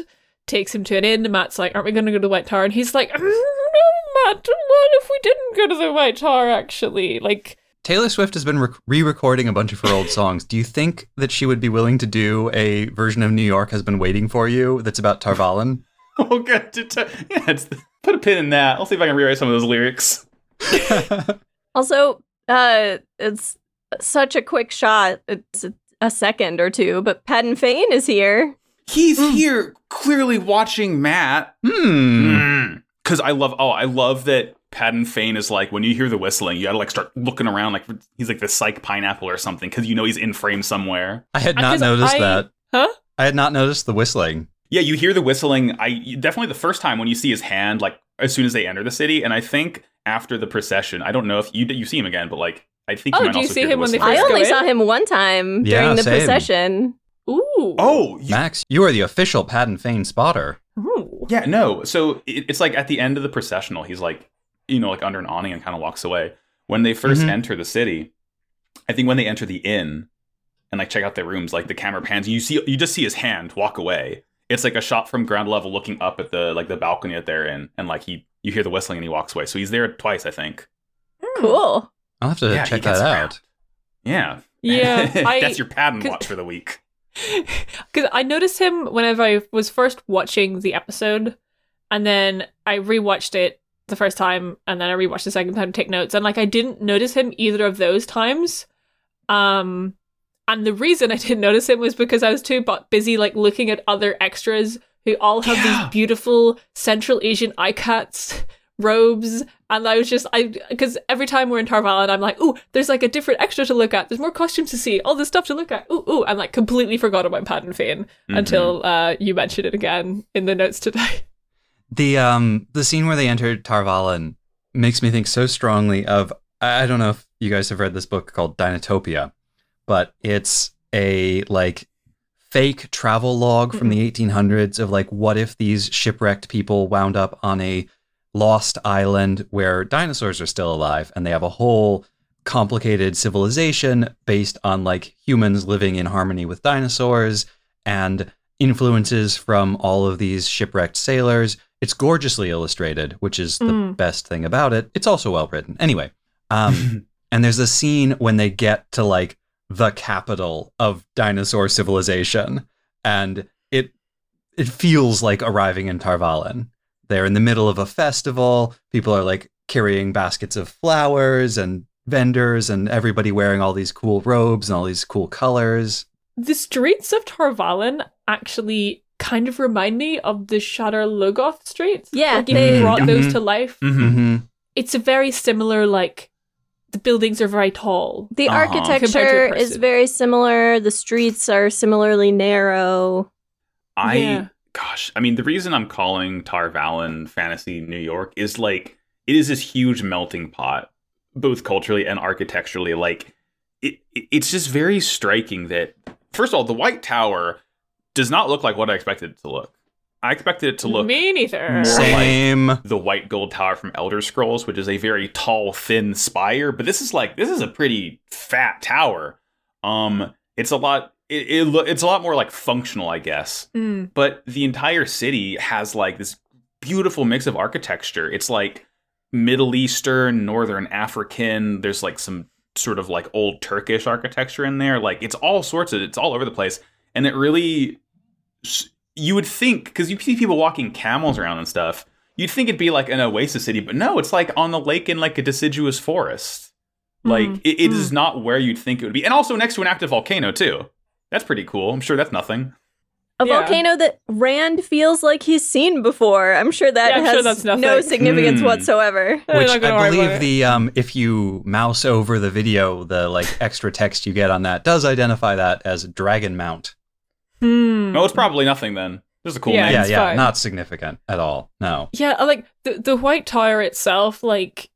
Takes him to an inn. Mat's like, aren't we gonna go to the White Tower? And he's like, "Mm, no, Mat, what if we didn't go to the White Tower actually? Like, Taylor Swift has been re-recording a bunch of her old songs. Do you think that she would be willing to do a version of New York has been waiting for you that's about Tar Valon? Oh, good. to t- Yeah, it's, put a pin in that. I'll see if I can rewrite some of those lyrics. Also, uh, it's such a quick shot. It's a, a second or two, but Padan Fain is here. He's here clearly watching Mat. Hmm. Because I love, oh, I love that Padan Fain is like, when you hear the whistling, you gotta like start looking around like he's like the psych pineapple or something, because you know he's in frame somewhere. I had not noticed I- that. huh? I had not noticed the whistling. Yeah, you hear the whistling. I definitely the first time when you see his hand, like as soon as they enter the city, and I think after the procession, I don't know if you you see him again, but like I think Oh, you might do you also see hear the him when they whistling. I First go only in? saw him one time Yeah, during the same. procession. Ooh. Oh, you- Max, you are the official Padan Fain spotter. Ooh. Yeah, no. So it, it's like at the end of the processional, he's like, you know, like under an awning and kind of walks away. When they 1st Mhm. enter the city, I think when they enter the inn and like check out their rooms, like the camera pans, you see, you just see his hand walk away. It's like a shot from ground level, looking up at the like the balcony that they're in, and like he, you hear the whistling and he walks away. So he's there twice, I think. Cool. I'll have to Yeah, check gets that around. out. Yeah, Yeah, I- that's your pattern watch for the week. Because I noticed him whenever I was first watching the episode, and then I rewatched it the first time, and then I rewatched the second time to take notes, and like I didn't notice him either of those times. Um, and the reason I didn't notice him was because I was too bu- busy like looking at other extras who all have Yeah. these beautiful Central Asian ikats robes and I was just I because every time we're in Tar Valon I'm like ooh there's like a different extra to look at. There's more costumes to see. All this stuff to look at. Ooh ooh I'm like completely forgot about Padan Fain Mhm. until uh you mentioned it again in the notes today. The um the scene where they entered Tar Valon makes me think so strongly of I I don't know if you guys have read this book called Dinotopia, but it's a like fake travel log from the 1800s of like what if these shipwrecked people wound up on a lost island where dinosaurs are still alive and they have a whole complicated civilization based on like humans living in harmony with dinosaurs and influences from all of these shipwrecked sailors. It's gorgeously illustrated, which is the Mm. best thing about it. It's also well written. Anyway, um, and there's a scene when they get to like the capital of dinosaur civilization, and it it feels like arriving in Tar Valon. They're in the middle of a festival. People are like carrying baskets of flowers and vendors, and everybody wearing all these cool robes and all these cool colors. the streets of Tar Valon actually kind of remind me of the Shadar Logoth streets Yeah, like if they- you brought those Mhm. to life Mhm. Mm-hmm. it's a very similar like the buildings are very tall The Uh-huh. Architecture is very similar. The streets are similarly narrow. I Yeah. gosh, I mean the reason I'm calling Tar Valon Fantasy New York is like it is this huge melting pot both culturally and architecturally like it, it- it's just very striking that first of all the white tower does not look like what I expected it to look. I expected it to look me neither more like- Same. the white gold tower from Elder Scrolls, which is a very tall, thin spire. But this is like this is a pretty fat tower. Um, it's a lot. It, it lo- it's a lot more like functional, I guess. Mm. But the entire city has like this beautiful mix of architecture. It's like Middle Eastern, Northern African. There's like some sort of like old Turkish architecture in there. Like it's all sorts of. It's all over the place. and it really you would think because you see people walking camels around and stuff you'd think it'd be like an oasis city but no it's like on the lake in like a deciduous forest like Mm, it, it is not where you'd think it would be and also next to an active volcano too that's pretty cool i'm sure that's nothing A Yeah. volcano that Rand feels like he's seen before. I'm sure that Yeah, I'm has sure no significance Hmm. whatsoever. Which I believe the um, if you mouse over the video, the like extra text you get on that does identify that as Dragon Mount. Hmm. no it's probably nothing then this is a cool Yeah, name yeah, yeah, fine. not significant at all. No. Yeah, like the the White tire itself. Like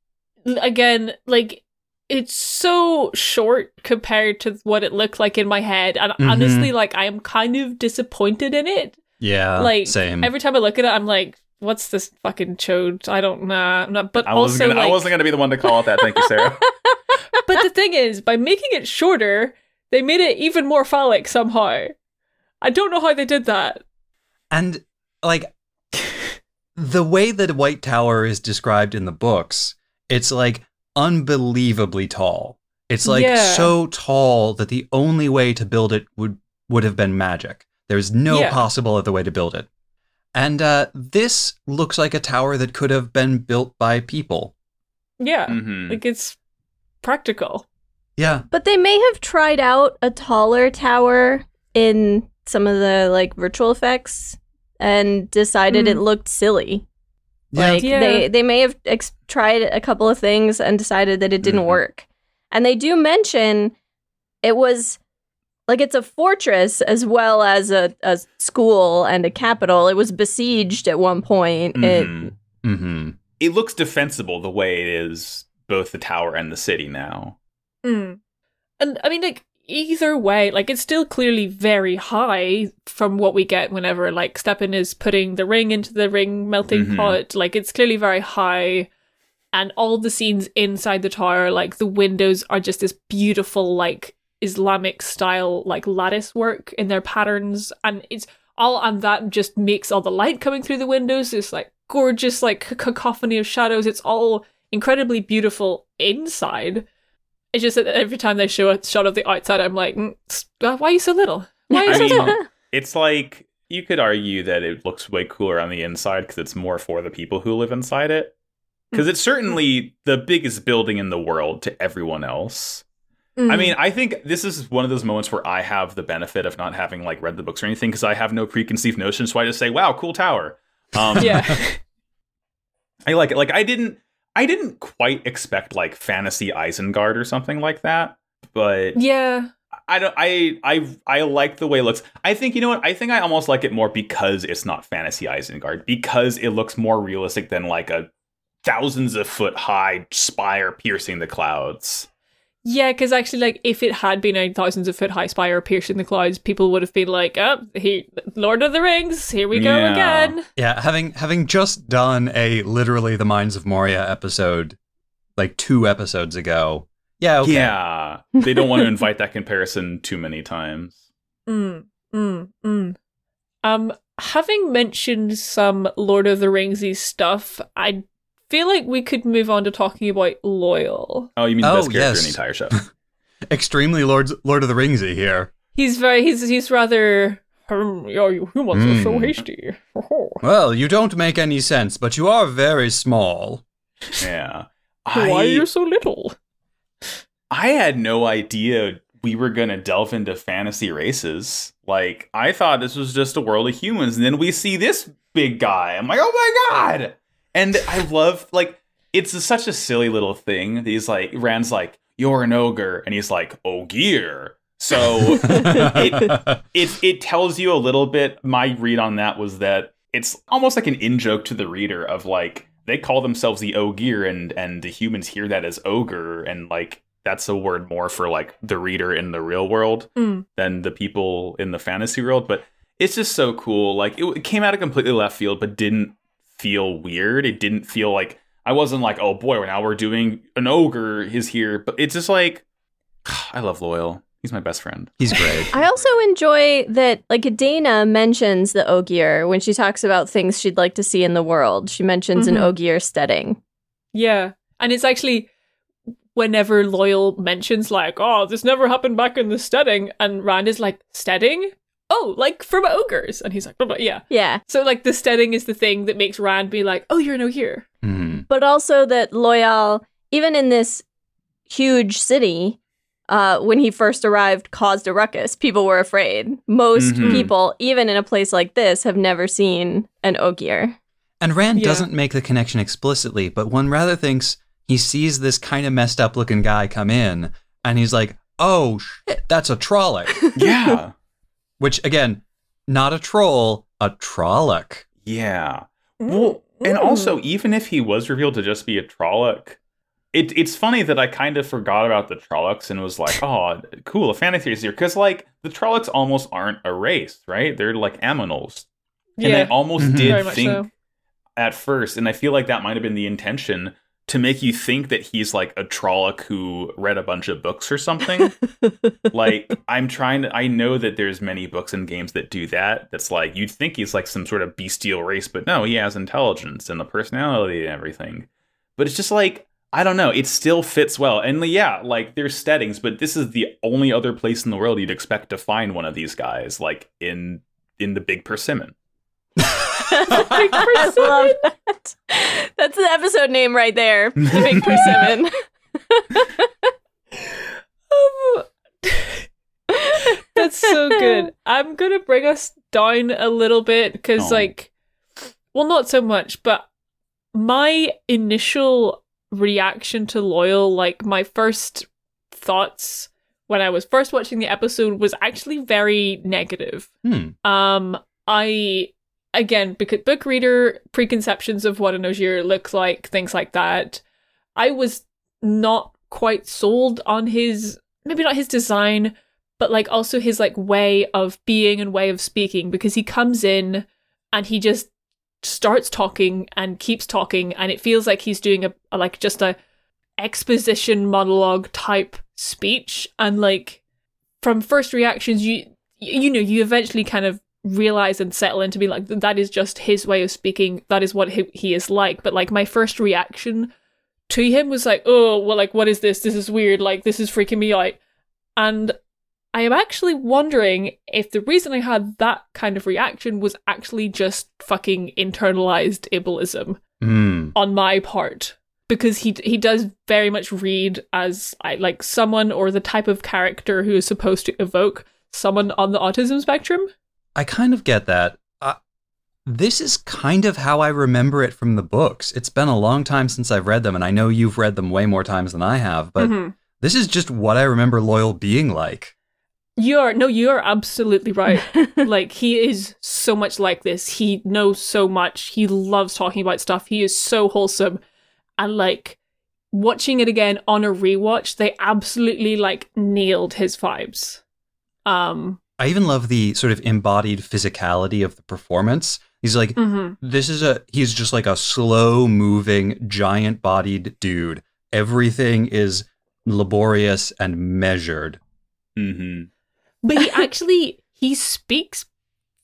again, like it's so short compared to what it looked like in my head, and Mhm. honestly, like I am kind of disappointed in it. Yeah, like same. every time I look at it, I'm like, "What's this fucking chode?" I don't know. I'm not, but I wasn't, also, gonna, like, I wasn't gonna be the one to call it that thank you sarah but the thing is, by making it shorter, they made it even more phallic somehow. I don't know how they did that. And like the way that White Tower is described in the books, it's like unbelievably tall. It's like Yeah. so tall that the only way to build it would would have been magic. There's no Yeah. possible other way to build it. And uh, this looks like a tower that could have been built by people. Yeah, Mhm. like it's practical. Yeah. But they may have tried out a taller tower in some of the like virtual effects and decided Mm. it looked silly. Yeah. Like Yeah. they they may have ex- tried a couple of things and decided that it didn't Mhm. work. And they do mention it was like it's a fortress as well as a, a school and a capital. It was besieged at one point. It Mhm. mm-hmm. it looks defensible the way it is both the tower and the city now Mm. And I mean, like either way, like it's still clearly very high from what we get whenever like Stepin is putting the ring into the ring melting Mhm. pot. Like it's clearly very high, and all the scenes inside the tower, like the windows are just this beautiful like Islamic style like lattice work in their patterns, and it's all and that just makes all the light coming through the windows. This like gorgeous like cacophony of shadows. It's all incredibly beautiful inside. It's just that every time they show a shot of the outside, I'm like, mm, uh, why are you so little? Why are you I so mean, small? it's like you could argue that it looks way cooler on the inside because it's more for the people who live inside it because it's certainly the biggest building in the world to everyone else I Mm. mean, I think this is one of those moments where I have the benefit of not having like read the books or anything because I have no preconceived notions. So I just say, "Wow, cool tower." Um, yeah, I like it. Like I didn't, I didn't quite expect like fantasy Isengard or something like that, but yeah, I don't. I I I like the way it looks. I think you know what. I think I almost like it more because it's not fantasy Isengard because it looks more realistic than like a thousands of foot high spire piercing the clouds. Yeah. Because actually, like, if it had been a thousands of foot high spire piercing the clouds, people would have been like, "Oh, here, Lord of the Rings, here we go Yeah. again." Yeah, having having just done a literally the Mines of Moria episode like two episodes ago. Yeah, okay. Yeah, they don't want to invite that comparison too many times. Mm, mm, mm. Um, having mentioned some Lord of the Ringsy stuff, I feel like we could move on to talking about Loial. Oh, you mean the Oh, best character yes. in the entire show? Extremely Lord Lord of the Ringsy here. He's very he's he's rather um, your humans are so Mm. hasty. Well, you don't make any sense, but you are very small. Yeah. Why yeah, are you so little? I had no idea we were gonna delve into fantasy races. Like I thought this was just a world of humans, and then we see this big guy. I'm like, oh my god! And I love like it's a- such a silly little thing. He's like Rand's like, you're an ogre, and he's like, ogier. So it it tells you a little bit. My read on that was that it's almost like an in joke to the reader of like they call themselves the ogier, and and the humans hear that as ogre, and like that's a word more for like the reader in the real world Mm. than the people in the fantasy world. But it's just so cool. Like it, it came out of completely left field, but didn't feel weird. It didn't feel like I wasn't like, oh boy, now we're doing an ogre is here. But it's just like I love Loial. He's my best friend. He's great. I also enjoy that, like, Dana mentions the Ogier when she talks about things she'd like to see in the world. She mentions Mhm. an Ogier steading. Yeah, and it's actually whenever Loial mentions like, "Oh, this never happened back in the steading," and Rand is like, "Steading? Oh, like from ogres. And he's like, blah, blah, yeah. Yeah. So like the steading is the thing that makes Rand be like, oh, you're no here. Hmm. But also that Loial, even in this huge city, uh, when he first arrived, caused a ruckus. People were afraid. Most Mhm. people, even in a place like this, have never seen an Ogier. And Rand Yeah. doesn't make the connection explicitly, but one rather thinks he sees this kind of messed up looking guy come in, and he's like, "Oh shit, that's a Trolloc." Yeah. Which again, not a troll, a Trolloc. yeah. Well, and Mm. also, even if he was revealed to just be a Trolloc, it, it's funny that I kind of forgot about the Trollocs and was like, oh, cool, a fantasy is here. Because, like, the Trollocs almost aren't a race, right? They're like aminals. And I yeah, almost Mhm. did think so. at first, and I feel like that might have been the intention to make you think that he's like a Trolloc who read a bunch of books or something. like I'm trying to I know that there's many books and games that do that. That's like you'd think he's like some sort of bestial race, but no, he has intelligence and a personality and everything. But it's just like I don't know, it still fits well. And yeah, like there's steadings, but this is the only other place in the world you'd expect to find one of these guys, like in in the big persimmon. I love that. That's the episode name right there. The Big Persimmon. Um, That's so good. I'm gonna bring us down a little bit because, Oh. like, well, not so much, but my initial reaction to Loial, like, my first thoughts when I was first watching the episode was actually very negative. Hmm. Um, I again because book reader preconceptions of what an Ogier looks like, things like that. I was not quite sold on his maybe not his design, but like also his like way of being and way of speaking because he comes in and he just starts talking and keeps talking and it feels like he's doing a, a like just a exposition monologue type speech and like from first reactions you you know you eventually kind of realize and settle into being like that is just his way of speaking. That is what he, he is like. But like my first reaction to him was like oh well like what is this? This is weird. Like this is freaking me out. And i am actually wondering if the reason i had that kind of reaction was actually just fucking internalized ableism Hmm. on my part. Because he he does very much read as I like someone or the type of character who is supposed to evoke someone on the autism spectrum. I kind of get that. Uh, this is kind of how I remember it from the books. It's been a long time since I've read them, and I know you've read them way more times than I have, but Mhm. this is just what I remember Loial being like. You are no, you are absolutely right. like he is so much like this. He knows so much. He loves talking about stuff. He is so wholesome, and like watching it again on a rewatch, they absolutely like nailed his vibes. Um, I even love the sort of embodied physicality of the performance. He's like, mhm. this is a, he's just like a slow moving, giant bodied dude. Everything is laborious and measured. hmm but he actually he speaks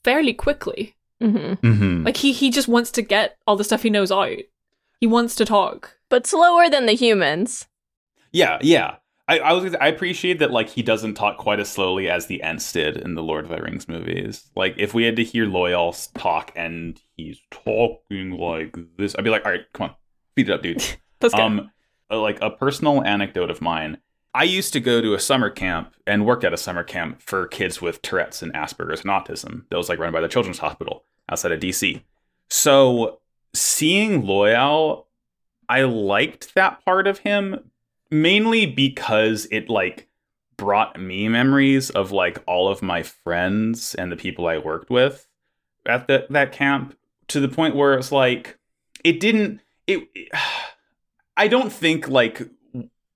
fairly quickly. hmm hmm Like he he just wants to get all the stuff he knows out. He wants to talk. But slower than the humans. Yeah, yeah. I, I was I appreciate that like he doesn't talk quite as slowly as the Ents did in the Lord of the Rings movies. Like if we had to hear Loial talk and he's talking like this, I'd be like, all right, come on, speed it up, dude. Let's go. um, uh, like a personal anecdote of mine. I used to go to a summer camp and work at a summer camp for kids with Tourette's and Asperger's and autism. That was like run by the Children's Hospital outside of DC. So seeing Loial, I liked that part of him mainly because it like brought me memories of like all of my friends and the people I worked with at the, that camp to the point where it's like it didn't it I don't think like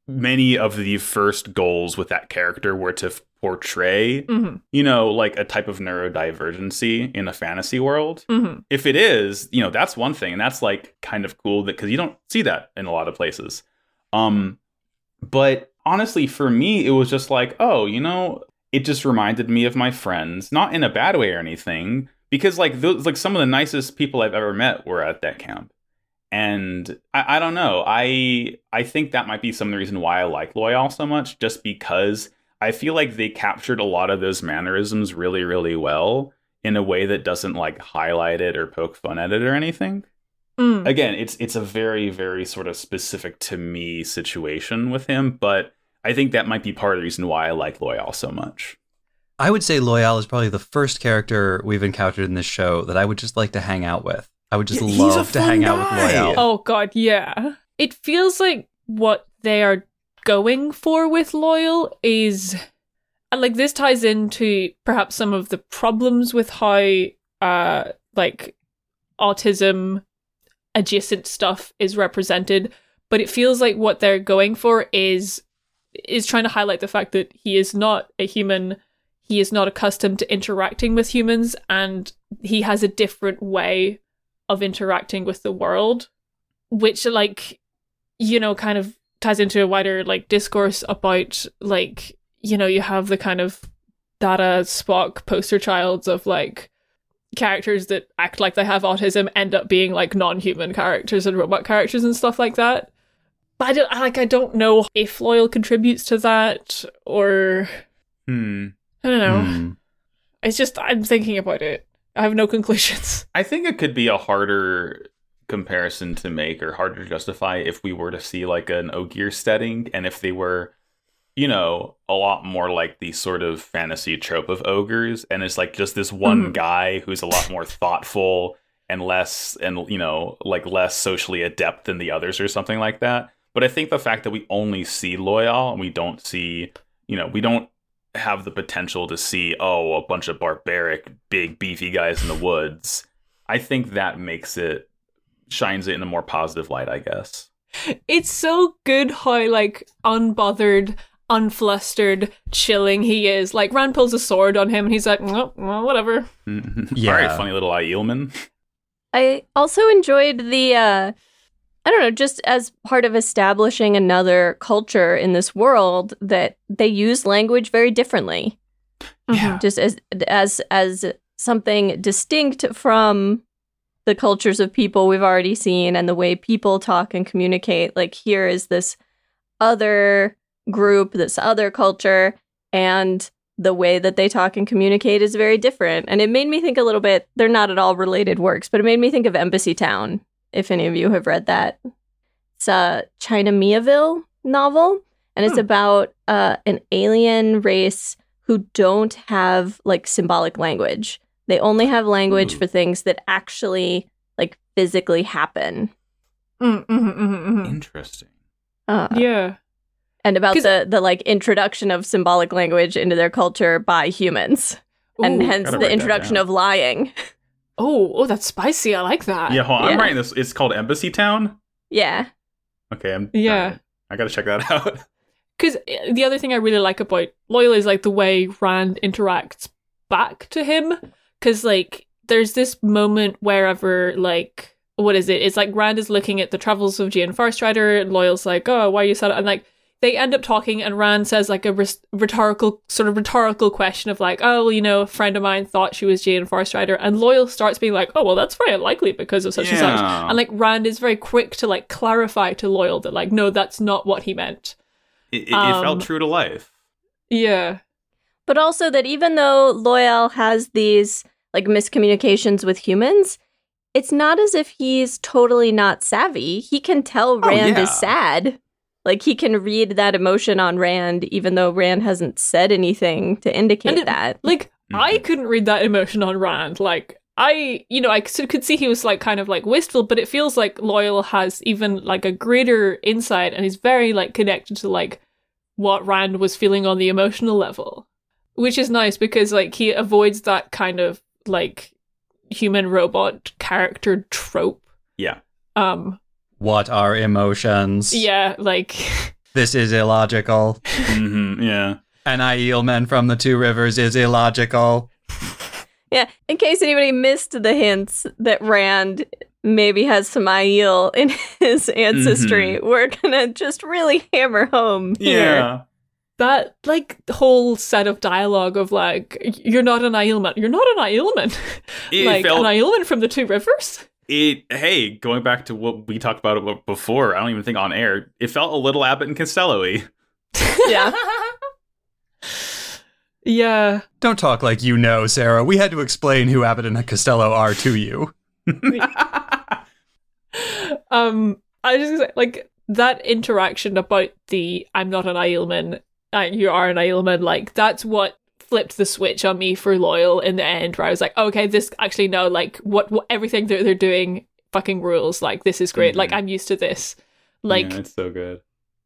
many of the first goals with that character were to f- portray hmm you know like a type of neurodivergency in a fantasy world. Hmm if it is, you know, that's one thing, and that's like kind of cool that because you don't see that in a lot of places. Um, but honestly, for me, it was just like, oh, you know, it just reminded me of my friends, not in a bad way or anything, because like those, like some of the nicest people I've ever met were at that camp, and I, I don't know, I I think that might be some of the reason why I like Loial so much, just because I feel like they captured a lot of those mannerisms really, really well in a way that doesn't like highlight it or poke fun at it or anything. Mm. Again, it's it's a very, very sort of specific to me situation with him, but I think that might be part of the reason why I like Loial so much. I would say Loial is probably the first character we've encountered in this show that I would just like to hang out with. I would just Yeah, love to fun hang out with. Loial. Oh god, yeah. It feels like what they are going for with Loial is and like this ties into perhaps some of the problems with how uh like autism adjacent stuff is represented, but it feels like what they're going for is is trying to highlight the fact that he is not a human he is not accustomed to interacting with humans and he has a different way of interacting with the world which like you know kind of ties into a wider like discourse about like you know you have the kind of data spock poster childs of like characters that act like they have autism end up being like non-human characters and robot characters and stuff like that but i don't like i don't know if Loial contributes to that or Hmm. i don't know Hmm. it's just i'm thinking about it i have no conclusions I think it could be a harder comparison to make or harder to justify if we were to see like an Ogier setting and if they were, you know, a lot more like the sort of fantasy trope of ogres and it's like just this one Mhm. guy who's a lot more thoughtful and less and you know, like less socially adept than the others or something like that. But I think the fact that we only see Loial and we don't see, you know, we don't have the potential to see, oh, a bunch of barbaric, big, beefy guys in the woods. I think that makes it shines it in a more positive light, I guess. it's so good how like unbothered unflustered chilling he is like rand pulls a sword on him and he's like oh, well whatever mm-hmm. Yeah. All right, funny little uh, Aielman. I also enjoyed the uh I don't know, just as part of establishing another culture in this world that they use language very differently. Mm-hmm. Yeah. Just as as as something distinct from the cultures of people we've already seen and the way people talk and communicate. Like here is this other group, this other culture, and the way that they talk and communicate is very different. And it made me think a little bit, they're not at all related works, but it made me think of Embassytown, if any of you have read that. It's a China Miéville novel, and it's Hmm. about uh, an alien race who don't have like symbolic language. They only have language Ooh. for things that actually like physically happen. Mm, mhm, mhm, mhm. Interesting. Uh, yeah and about the the like introduction of symbolic language into their culture by humans, and hence the introduction of lying. oh oh that's spicy i like that Yeah, hold on, I'm writing this. It's called Embassytown. Yeah, Okay, I'm Yeah. alright. I gotta check that out. because uh, the other thing i really like about Loial is like the way rand interacts back to him because like there's this moment wherever like what is it it's like rand is looking at the travels of Jain Farstrider and Loial's like oh why are you said it and like they end up talking and rand says like a res- rhetorical sort of rhetorical question of like oh well, you know a friend of mine thought she was Jain Farstrider and Loial starts being like oh well that's very unlikely because of such and such and like rand is very quick to like clarify to Loial that like no that's not what he meant It, it, it Um, felt true to life. yeah but also that even though Loial has these like miscommunications with humans, it's not as if he's totally not savvy. He can tell Oh, Rand yeah. is sad. Like he can read that emotion on Rand, even though Rand hasn't said anything to indicate it- that. Like I Mhm. couldn't read that emotion on Rand. Like I, you know, I could could see he was like kind of like wistful, but it feels like Loial has even like a greater insight, and he's very like connected to like what Rand was feeling on the emotional level, which is nice because like he avoids that kind of like human robot character trope. Yeah. Um. What are emotions? Yeah. Like. This is illogical. hmm yeah. An Aielman from the Two Rivers is illogical. Yeah, in case anybody missed the hints that Rand maybe has some Aiel in his ancestry, we're gonna just really hammer home here. Yeah. that like whole set of dialogue of like you're not an Aielman, you're not an Aielman, It like felt an Aielman from the Two Rivers. It hey, going back to what we talked about before, I don't even think on air, it felt a little Abbott and Costello-y. Yeah. Yeah. Don't talk like you know, Sarah. We had to explain who Abbott and Costello are to you. um, I was just gonna say, like that interaction about the "I'm not an Aielman, uh, you are an Aielman." Like that's what flipped the switch on me for Loial in the end, where I was like, okay, this actually no, like what, what everything that they're doing fucking rules. Like this is great. Like Mhm. I'm used to this. Like yeah, it's so good.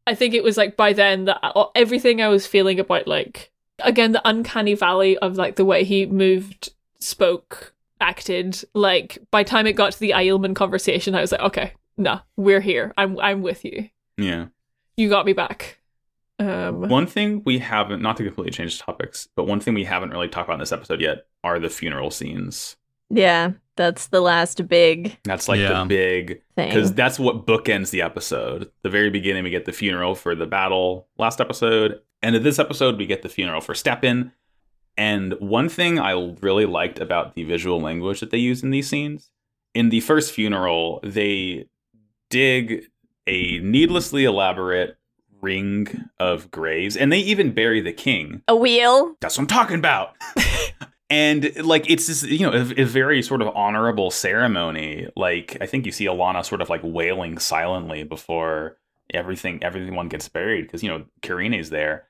I think it was like by then that everything I was feeling about like again the uncanny valley of like the way he moved, spoke, acted. Like by time it got to the Aielman conversation, I was like, okay, nah, we're here. I'm I'm with you. Yeah. You got me back. Um, One thing we haven't, not to completely change topics, but one thing we haven't really talked about in this episode yet are the funeral scenes. Yeah, that's the last big That's like Yeah. the big thing. because that's what bookends the episode. The very beginning, we get the funeral for the battle last episode, and in this episode, we get the funeral for Stepin. And one thing I really liked about the visual language that they use in these scenes, in the first funeral, they dig a needlessly elaborate ring of graves, and they even bury the king. a wheel. That's what I'm talking about. and like it's this, you know, a, a very sort of honorable ceremony. Like I think you see Alanna sort of like wailing silently before everything everyone gets buried because you know Kerene's there,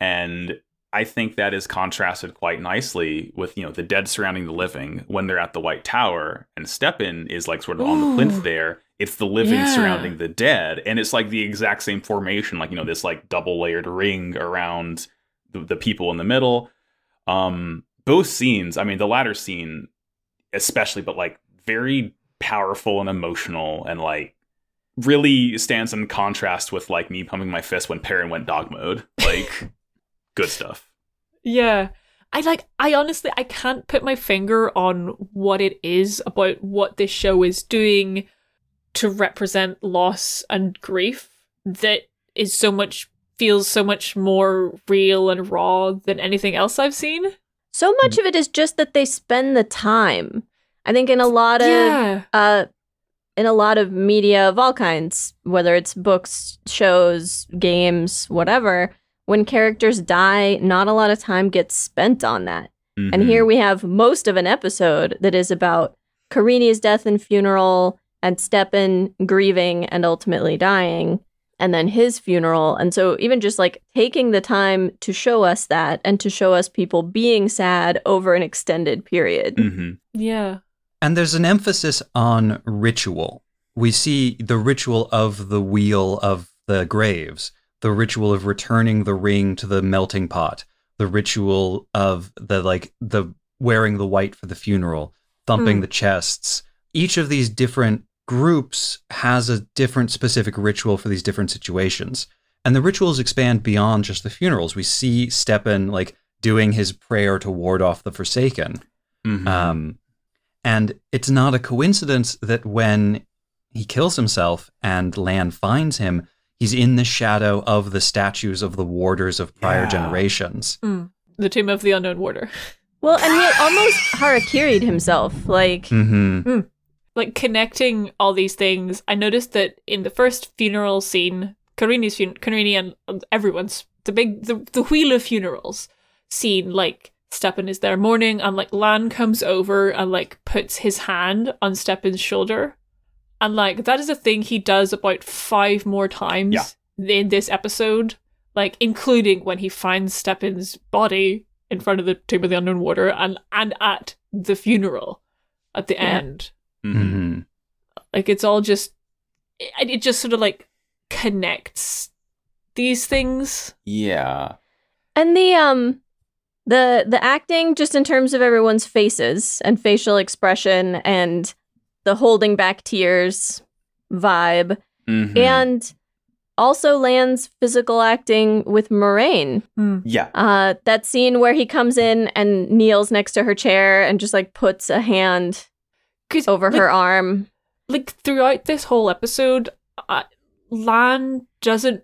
and I think that is contrasted quite nicely with you know the dead surrounding the living when they're at the White Tower, and Stepin is like sort of on the plinth there. It's the living Yeah. surrounding the dead, and it's like the exact same formation, like you know this like double layered ring around the, the people in the middle. Um, both scenes, I mean, the latter scene especially, but like very powerful and emotional, and like really stands in contrast with like me pumping my fist when Perrin went dog mode. Like, good stuff. Yeah. I like I honestly I can't put my finger on what it is about what this show is doing to represent loss and grief that is so much feels so much more real and raw than anything else I've seen. So much of it is just that they spend the time. I think in a lot of Yeah. uh in a lot of media of all kinds, whether it's books, shows, games, whatever, when characters die, not a lot of time gets spent on that. And Mhm. here we have most of an episode that is about Kerene's death and funeral and Stepin grieving and ultimately dying and then his funeral. And so even just like taking the time to show us that and to show us people being sad over an extended period. Mhm. Yeah. And there's an emphasis on ritual. We see the ritual of the wheel of the graves, the ritual of returning the ring to the melting pot, the ritual of the like the wearing the white for the funeral, thumping Hmm. the chests. Each of these different groups has a different specific ritual for these different situations. And the rituals expand beyond just the funerals. We see Stepin like doing his prayer to ward off the Forsaken. Mhm. Um, and it's not a coincidence that when he kills himself and Lan finds him, he's in the shadow of the statues of the warders of prior Yeah. generations. Mm. The Tomb of the Unknown Warder. Well, and he almost harakiri'd himself. Like, hmm like connecting all these things, I noticed that in the first funeral scene, Kerene's fun- Kerene and and everyone's the big the, the wheel of funerals scene, like Stepin is there mourning, and like Lan comes over and like puts his hand on Stepin's shoulder, and like that is a thing he does about five more times in this episode, like including when he finds Stepin's body in front of the Tomb of the Unknown Warder and and at the funeral at the Yeah. end Mhm. hmm like it's all just it, it just sort of like connects these things Yeah. and the um the the acting just in terms of everyone's faces and facial expression and the holding back tears vibe Mhm. and also Lan's physical acting with Moiraine. yeah. Uh, that scene where he comes in and kneels next to her chair and just like puts a hand over like, her arm. like throughout this whole episode uh, lan doesn't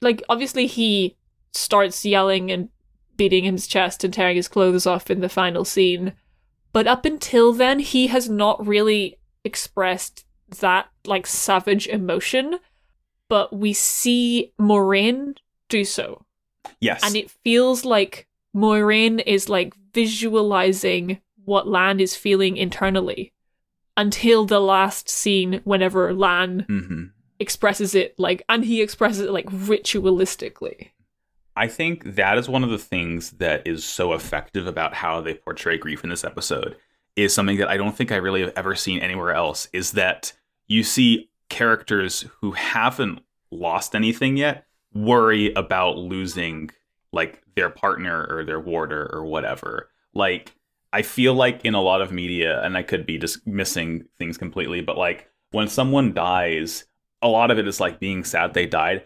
like obviously he starts yelling and beating his chest and tearing his clothes off in the final scene but up until then he has not really expressed that like savage emotion but we see Moiraine do so Yes. and it feels like Moiraine is like visualizing what Lan is feeling internally until the last scene whenever Lan hmm expresses it like and he expresses it like ritualistically. I think that is one of the things that is so effective about how they portray grief in this episode is something that I don't think I really have ever seen anywhere else is that you see characters who haven't lost anything yet worry about losing like their partner or their warder or whatever. Like I feel like in a lot of media and I could be just missing things completely, but like when someone dies, a lot of it is like being sad they died.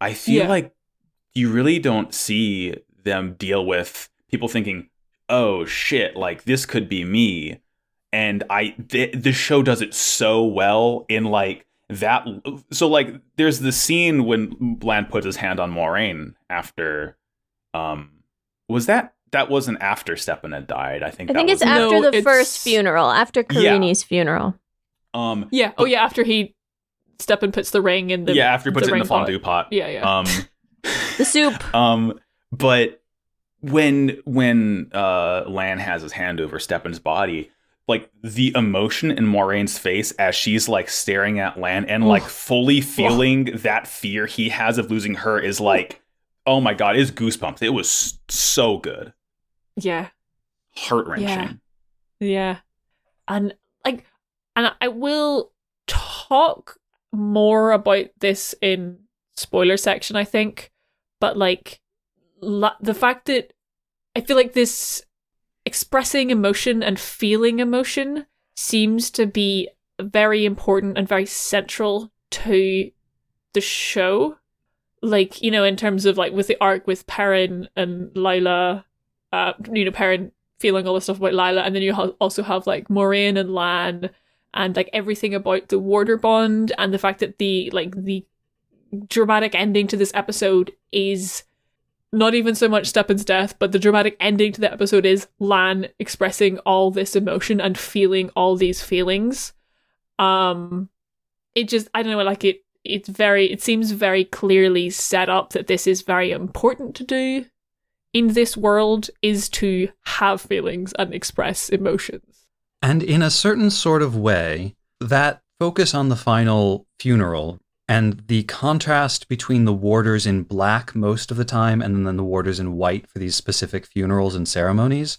I feel Yeah. like you really don't see them deal with people thinking, "Oh shit, like this could be me." And I th- this show does it so well in like that so like there's the scene when Bland puts his hand on Moiraine after um was that that wasn't after Stepin had died. I think I think that it's was, No, after the it's- first funeral, after Yeah. Kerene's funeral. um Yeah. Oh yeah, after he Stepin puts the ring in the yeah, after he puts it in the fondue pot. pot. Yeah, yeah. Um The soup. Um, but when when uh Lan has his hand over Stepin's body, like the emotion in Moiraine's face as she's like staring at Lan and like fully feeling that fear he has of losing her is like, oh my god, it's goosebumps. It was so good, yeah. heart wrenching. Yeah. And like and I will talk more about this in spoiler section I think, but like the fact that I feel like this expressing emotion and feeling emotion seems to be very important and very central to the show. Like, you know, in terms of like with the arc with Perrin and Laila, uh, you know, Perrin feeling all this stuff about Laila, and then you ha- also have like Moiraine and Lan, and like everything about the Warder bond, and the fact that the like the dramatic ending to this episode is not even so much Stepin's death, but the dramatic ending to the episode is Lan expressing all this emotion and feeling all these feelings. Um, it just I don't know, like it. It's very. It seems very clearly set up that this is very important to do in this world is to have feelings and express emotions. And in a certain sort of way, that focus on the final funeral and the contrast between the warders in black most of the time and then the warders in white for these specific funerals and ceremonies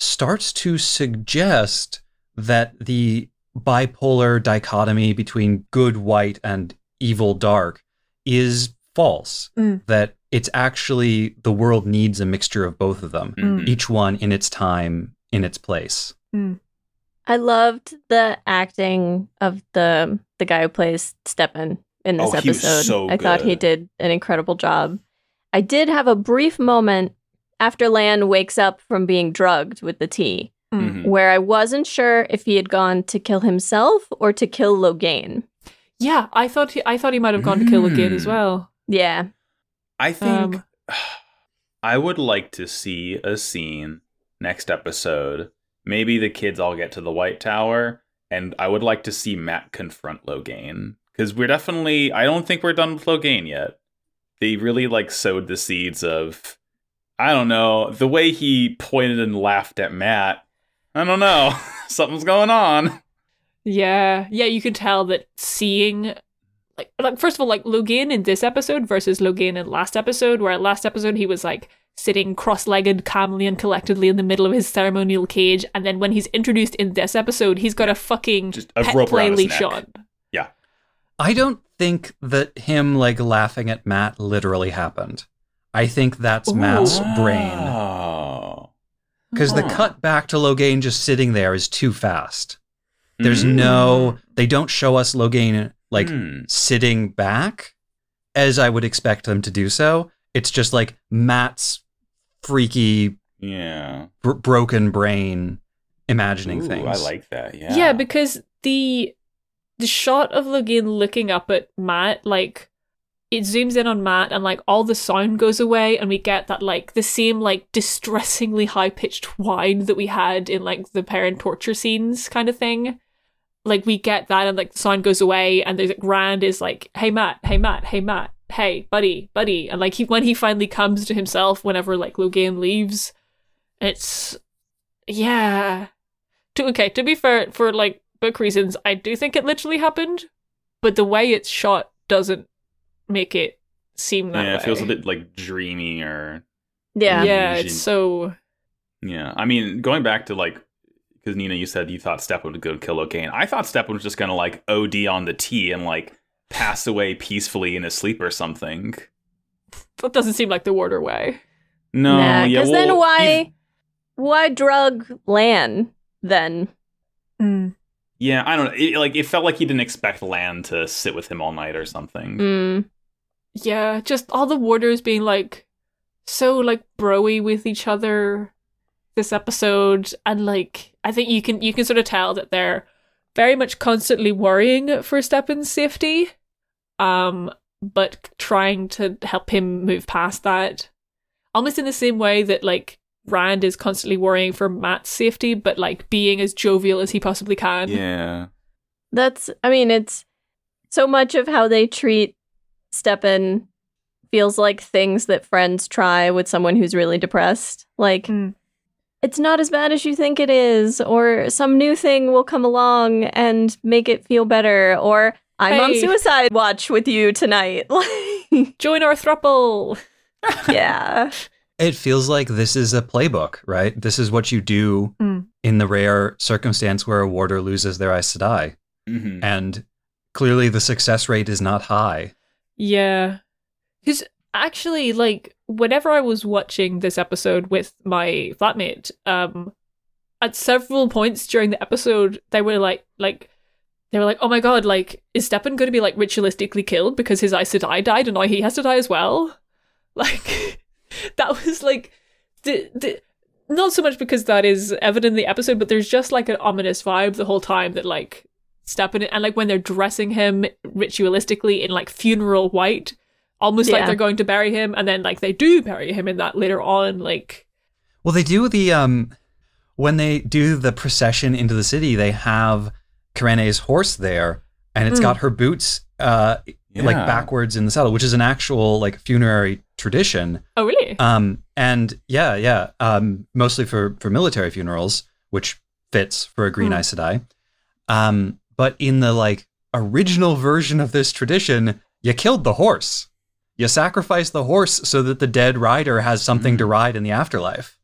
starts to suggest that the bipolar dichotomy between good white and evil dark is false. Mm. That it's actually the world needs a mixture of both of them, Mhm. each one in its time, in its place. I loved the acting of the the guy who plays Stepin in this Oh, he was episode. so I thought he did an incredible job. I did have a brief moment after Lan wakes up from being drugged with the tea, Mhm. where I wasn't sure if he had gone to kill himself or to kill Logain. Yeah, I thought he, I thought he might have gone to kill again as Mm. well. Yeah. I think Um, I would like to see a scene next episode. Maybe the kids all get to the White Tower, and I would like to see Mat confront Logain because we're definitely. I don't think we're done with Logain yet. They really like sowed the seeds of. I don't know the way he pointed and laughed at Mat. I don't know. Something's going on. Yeah, yeah, you could tell that seeing like like first of all, like Logan in this episode versus Logan in last episode, where last episode he was like sitting cross-legged, calmly and collectedly in the middle of his ceremonial cage, and then when he's introduced in this episode, he's got a fucking Just a pet rope play leash neck. on. I don't think that him like laughing at Mat literally happened. I think that's Ooh. Mat's brain. Oh. Because the cut back to Logain just sitting there is too fast. There's Mm. no, they don't show us Logain like Mm. sitting back as I would expect them to do so. It's just like Mat's freaky, Yeah. br- broken brain imagining Ooh, things. I like that. Yeah. Yeah, because the the shot of Logain looking up at Mat, like it zooms in on Mat and like all the sound goes away and we get that like the same like distressingly high pitched whine that we had in like the Perrin torture scenes kind of thing. Like we get that and like the sound goes away and there's like Rand is like, Hey Mat, hey Mat, hey Mat, hey, buddy, buddy. And like he when he finally comes to himself whenever like Logain leaves, it's yeah. To okay, to be fair, for like book reasons, I do think it literally happened, but the way it's shot doesn't make it seem that yeah, way. it feels a bit like dreamy or Yeah. yeah, it's so yeah. I mean, going back to like because Nina, you said you thought Step would go kill Logain. I thought Step was just gonna like OD on the tea and like pass away peacefully in his sleep or something. that doesn't seem like the Warder way. No, Nah, yeah. because well, then why ev- why drug Lan then? Yeah, I don't know. It, like it felt like he didn't expect Lan to sit with him all night or something. Mm. Yeah, just all the warders being like so like broy with each other this episode and like I think you can you can sort of tell that they're very much constantly worrying for Stepin's safety um but trying to help him move past that almost in the same way that like Rand is constantly worrying for Mat's safety but like being as jovial as he possibly can. Yeah. That's I mean, it's so much of how they treat Stepin feels like things that friends try with someone who's really depressed. Like Mm. it's not as bad as you think it is, or some new thing will come along and make it feel better, or I'm on suicide watch with you tonight. Join our thruple. yeah. It feels like this is a playbook, right? This is what you do Mm. in the rare circumstance where a warder loses their Aes Sedai. hmm And clearly the success rate is not high. Yeah. Because actually, like, whenever I was watching this episode with my flatmate, um, at several points during the episode, they were like, like, they were like, oh my god, like, is Stepin going to be, like, ritualistically killed because his Aes Sedai died and now he has to die as well? Like, that was, like, the, the, not so much because that is evident in the episode, but there's just, like, an ominous vibe the whole time that, like, Stepin, and, like, when they're dressing him ritualistically in, like, funeral white, almost like they're going to bury him, and then, like, they do bury him in that later on, like, Well, they do the um when they do the procession into the city, they have Kerene's horse there, and it's Mm. got her boots uh like backwards in the saddle, which is an actual like funerary tradition. oh, really? Um, and yeah, yeah, um, mostly for for military funerals, which fits for a Green Hmm. Aes Sedai. Um, but in the like original version of this tradition, you killed the horse. You sacrificed the horse so that the dead rider has something to ride in the afterlife.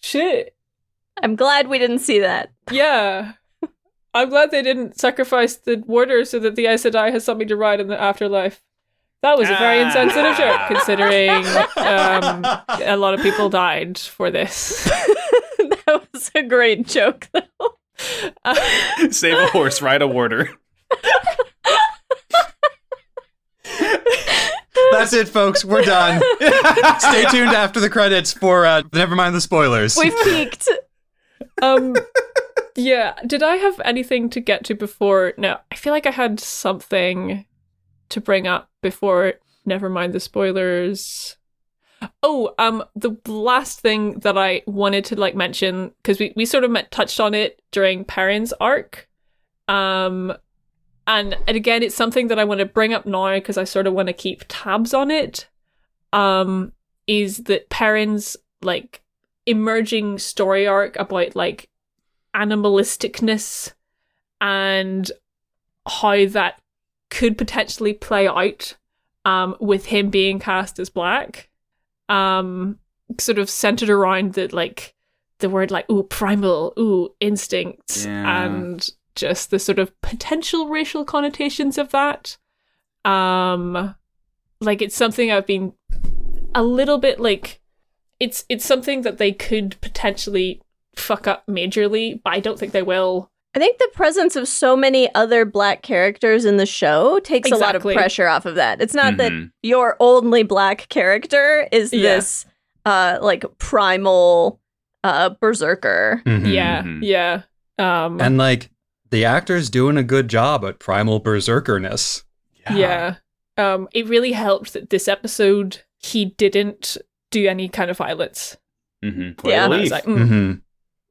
Shit. I'm glad we didn't see that. Yeah. I'm glad they didn't sacrifice the warder so that the Aes Sedai has something to ride in the afterlife. That was a very Ah. insensitive joke, considering um, a lot of people died for this. that was a great joke though. Save a horse, ride a warder. That's it, folks. We're done. Stay tuned after the credits for uh, never mind the spoilers. We've peaked. um, yeah. Did I have anything to get to before? No, I feel like I had something to bring up before. Never mind the spoilers. Oh, um, the last thing that I wanted to like mention because we we sort of met, touched on it during Perrin's arc, um, and and again, it's something that I want to bring up now because I sort of want to keep tabs on it. Um, is that Perrin's like emerging story arc about like animalisticness and how that could potentially play out um with him being cast as black um sort of centered around the like the word like ooh primal ooh instinct Yeah. and just the sort of potential racial connotations of that um like it's something i've been a little bit like it's it's something that they could potentially fuck up majorly but i don't think they will I think the presence of so many other black characters in the show takes a lot of pressure off of that. It's not that Mhm. your only black character is Yeah. this uh like primal uh berserker. Mhm. yeah Mhm. yeah um And like the actor's doing a good job at primal berserkerness. yeah. um it really helped that this episode he didn't do any kind of violence Mm-hmm. Yeah. And I was like, mm, hmm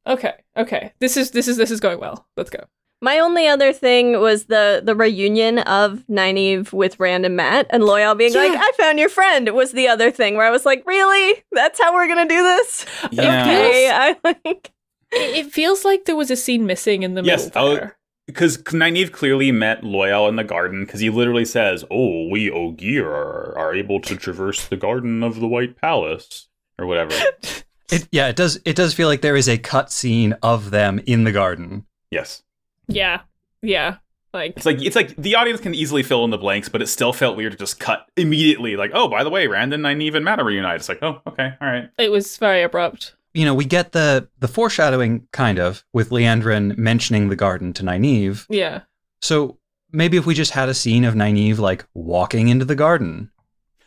okay okay this is this is this is going well let's go My only other thing was the the reunion of Nynaeve with Rand and Mat, and Loial being like, "I found your friend." Was the other thing where I was like, "Really? That's how we're gonna do this?" Yeah. Okay, I like. It, it feels like there was a scene missing in the Yes, middle oh, there. Because Nynaeve clearly met Loial in the garden because he literally says, "Oh, we Ogier are, are able to traverse the garden of the White Palace or whatever." It, yeah, it does. It does feel like there is a cut scene of them in the garden. yes, Yeah, yeah. Like it's like it's like the audience can easily fill in the blanks, but it still felt weird to just cut immediately. Like, oh, by the way, Rand and Nynaeve and Mat are reunited. It's like, oh, okay, all right. it was very abrupt. You know, we get the the foreshadowing kind of with Liandrin mentioning the garden to Nynaeve. Yeah. So maybe if we just had a scene of Nynaeve like walking into the garden.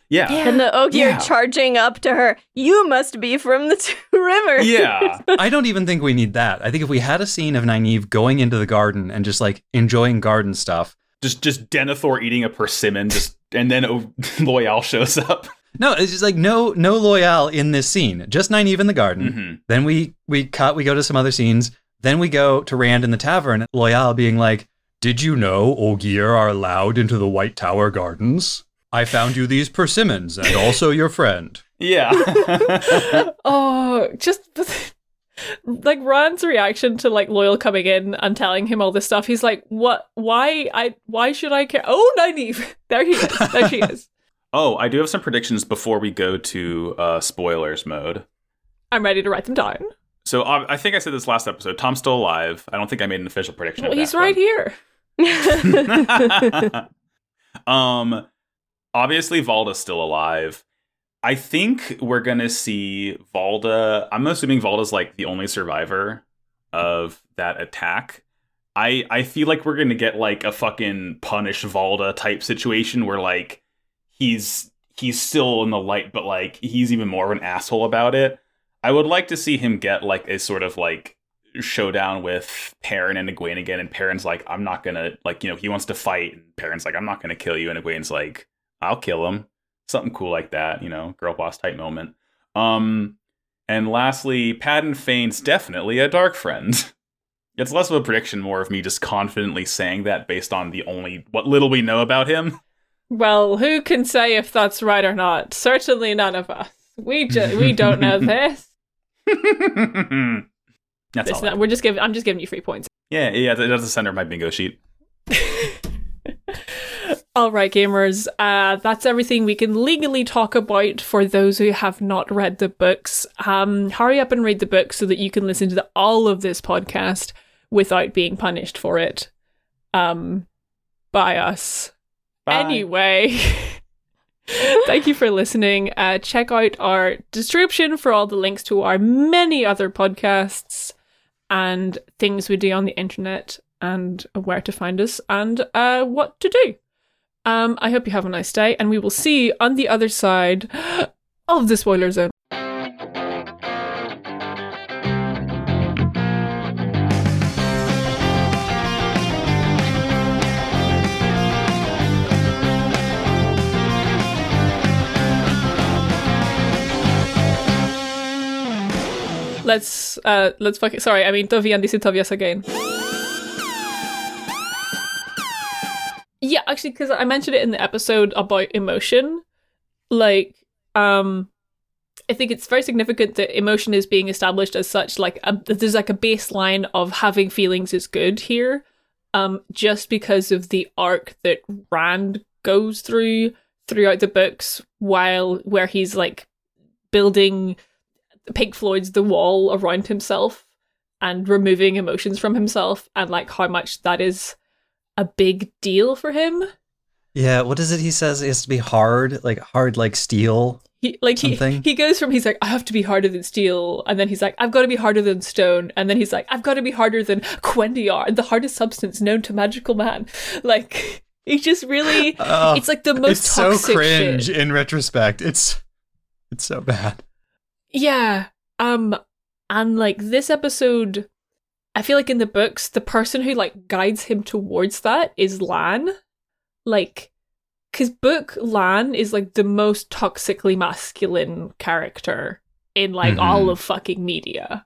Yeah, Yeah. And the Ogier Yeah. charging up to her. You must be from the two rivers. yeah. I don't even think we need that. I think if we had a scene of Nynaeve going into the garden and just like enjoying garden stuff. just just Denethor eating a persimmon, just and then o- Loial shows up. No, it's just like no no Loial in this scene. Just Nynaeve in the garden. hmm Then we we cut. We go to some other scenes. Then we go to Rand in the tavern. Loial being like, "Did you know Ogier are allowed into the White Tower Gardens? I found you these persimmons and also your friend." Yeah. oh, just like Rand's reaction to like Loial coming in and telling him all this stuff. He's like, "What? Why? I? Why should I care?" Oh, Nynaeve, there he is. There she is. oh, I do have some predictions before we go to uh, spoilers mode. I'm ready to write them down. So uh, I think I said this last episode. Thom's still alive. I don't think I made an official prediction. Well, of he's right one. here. um, obviously Valda's still alive. I think we're gonna see Valda. I'm assuming Valda's like the only survivor of that attack. I I feel like we're gonna get like a fucking punish Valda type situation where like he's he's still in the light, but like he's even more of an asshole about it. I would like to see him get like a sort of like showdown with Perrin and Egwene again, and Perrin's like, I'm not gonna like, you know, he wants to fight, and Perrin's like, I'm not gonna kill you, and Egwene's like, I'll kill him. Something cool like that, you know, girl boss type moment. Um and lastly, Padan Fain's definitely a dark friend. It's less of a prediction, more of me just confidently saying that based on the only what little we know about him. well, who can say if that's right or not? Certainly none of us. We ju- we don't know this. That's all. I- we're just giving. I'm just giving you free points. Yeah, yeah, that's the center of my bingo sheet. All right, gamers. Uh, that's everything we can legally talk about for those who have not read the books. Um, hurry up and read the book so that you can listen to the, all of this podcast without being punished for it. Um, by us. Bye. Anyway, thank you for listening. Uh, check out our description for all the links to our many other podcasts and things we do on the internet and where to find us and uh, what to do. Um, I hope you have a nice day, and we will see you on the other side of the spoiler zone. Let's uh let's fuck it. Sorry, I mean to this is Tobias again. Yeah, actually, because I mentioned it in the episode about emotion. Like, um, I think it's very significant that emotion is being established as such. Like, a, there's like a baseline of having feelings is good here. Um, just because of the arc that Rand goes through throughout the books, while where he's like building Pink Floyd's The Wall around himself and removing emotions from himself, and like how much that is a big deal for him. Yeah, what is it he says? It has to be hard, like hard like steel. He like he, Something? he goes from he's like I have to be harder than steel, and then he's like I've got to be harder than stone, and then he's like I've got to be harder than cuendillar, the hardest substance known to magical man. Like he just really, Oh, it's like the most it's so cringe shit. in retrospect. It's it's so bad. Yeah. Um and like this episode I feel like in the books the person who like guides him towards that is Lan. Like cuz book Lan is like the most toxically masculine character in like Mhm. all of fucking media.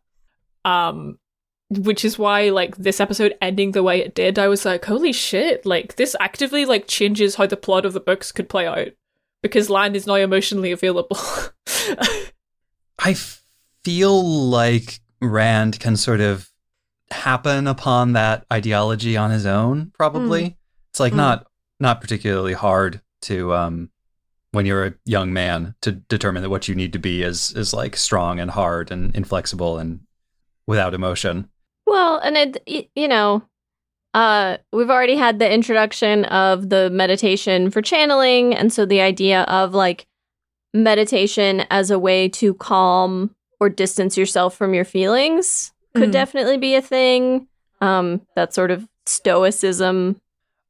Um which is why like this episode ending the way it did, I was like, holy shit! Like this actively like changes how the plot of the books could play out because Lan is now emotionally available. I feel like Rand can sort of happen upon that ideology on his own. Probably, it's like Mm. not not particularly hard to um when you're a young man to determine that what you need to be is is like strong and hard and inflexible and without emotion. Well, and it, you know, uh, we've already had the introduction of the meditation for channeling, and so the idea of like meditation as a way to calm or distance yourself from your feelings could Mhm. definitely be a thing. Um, that sort of stoicism.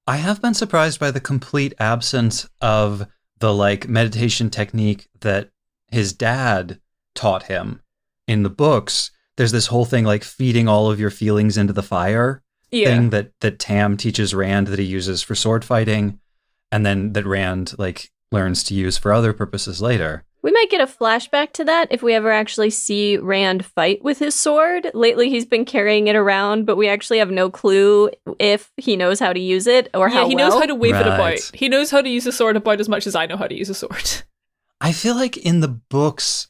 I have been surprised by the complete absence of the like meditation technique that his dad taught him in the books. There's this whole thing like feeding all of your feelings into the fire yeah, thing that that Tam teaches Rand that he uses for sword fighting and then that Rand like learns to use for other purposes later. We might get a flashback to that if we ever actually see Rand fight with his sword. Lately, he's been carrying it around, but we actually have no clue if he knows how to use it or yeah, how he well. knows how to wave it about. He knows how to use a sword about as much as I know how to use a sword. I feel like in the books,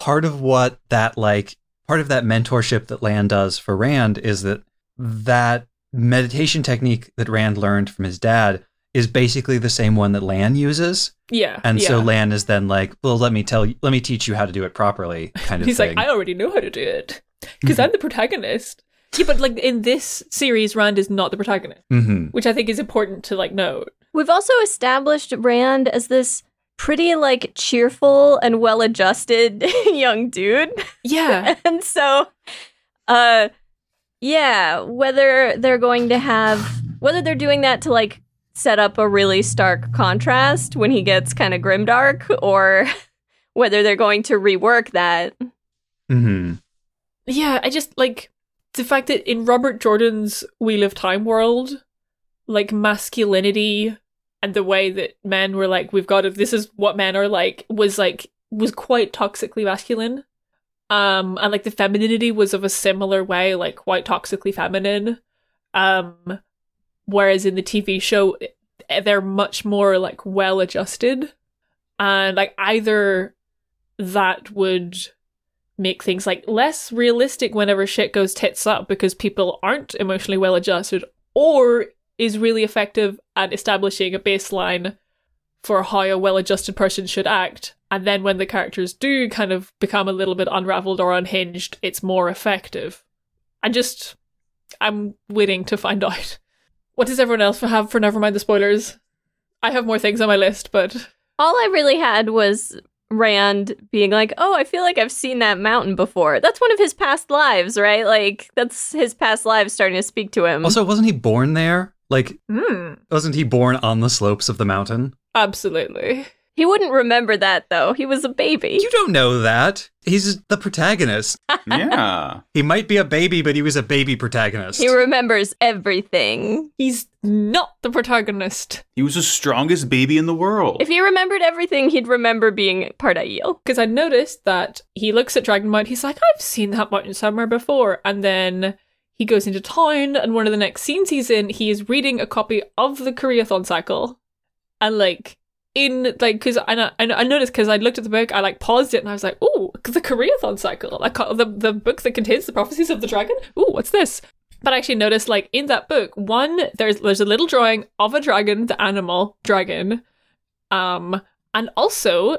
part of what that like part of that mentorship that Lan does for Rand is that that meditation technique that Rand learned from his dad is basically the same one that Lan uses. yeah, And yeah. so Lan is then like, well, let me tell you, let me teach you how to do it properly, kind of He's thing. like, I already know how to do it because I'm the protagonist. Yeah, but like in this series, Rand is not the protagonist, hmm which I think is important to like note. We've also established Rand as this pretty like cheerful and well-adjusted young dude. Yeah, and so uh yeah, whether they're going to have whether they're doing that to like set up a really stark contrast when he gets kind of grimdark or whether they're going to rework that. hmm yeah. I just like the fact that in Robert Jordan's Wheel of Time world, like masculinity and the way that men were like, we've got to, this is what men are like, was like was quite toxically masculine. Um, and like the femininity was of a similar way, like quite toxically feminine. Um, whereas in the TV show, they're much more like well adjusted, and like either that would make things like less realistic whenever shit goes tits up because people aren't emotionally well adjusted, or is really effective at establishing a baseline for how a well adjusted person should act. And then when the characters do kind of become a little bit unraveled or unhinged, it's more effective. I just, I'm waiting to find out. What does everyone else have for never mind the spoilers? I have more things on my list, but All I really had was Rand being like, "Oh, I feel like I've seen that mountain before." That's one of his past lives, right? Like that's his past lives starting to speak to him. Also, wasn't he born there? Like, hmm, wasn't he born on the slopes of the mountain? absolutely. He wouldn't remember that though. He was a baby. You don't know that. He's the protagonist. yeah. He might be a baby, but he was a baby protagonist. He remembers everything. He's not the protagonist. He was the strongest baby in the world. If he remembered everything, he'd remember being part Aiel. because I noticed that he looks at Dragon Mountain. He's like, I've seen that mountain somewhere before. And then he goes into town, and one of the next scenes he's in, he is reading a copy of the Karaethon cycle, and like in like because I know- I, noticed because I looked at the book, I like paused it, and I was like, oh, the Karaethon cycle, like uh, the the book that contains the prophecies of the dragon. Ooh, what's this? But I actually noticed like in that book, one there's there's a little drawing of a dragon, the animal dragon, um, and also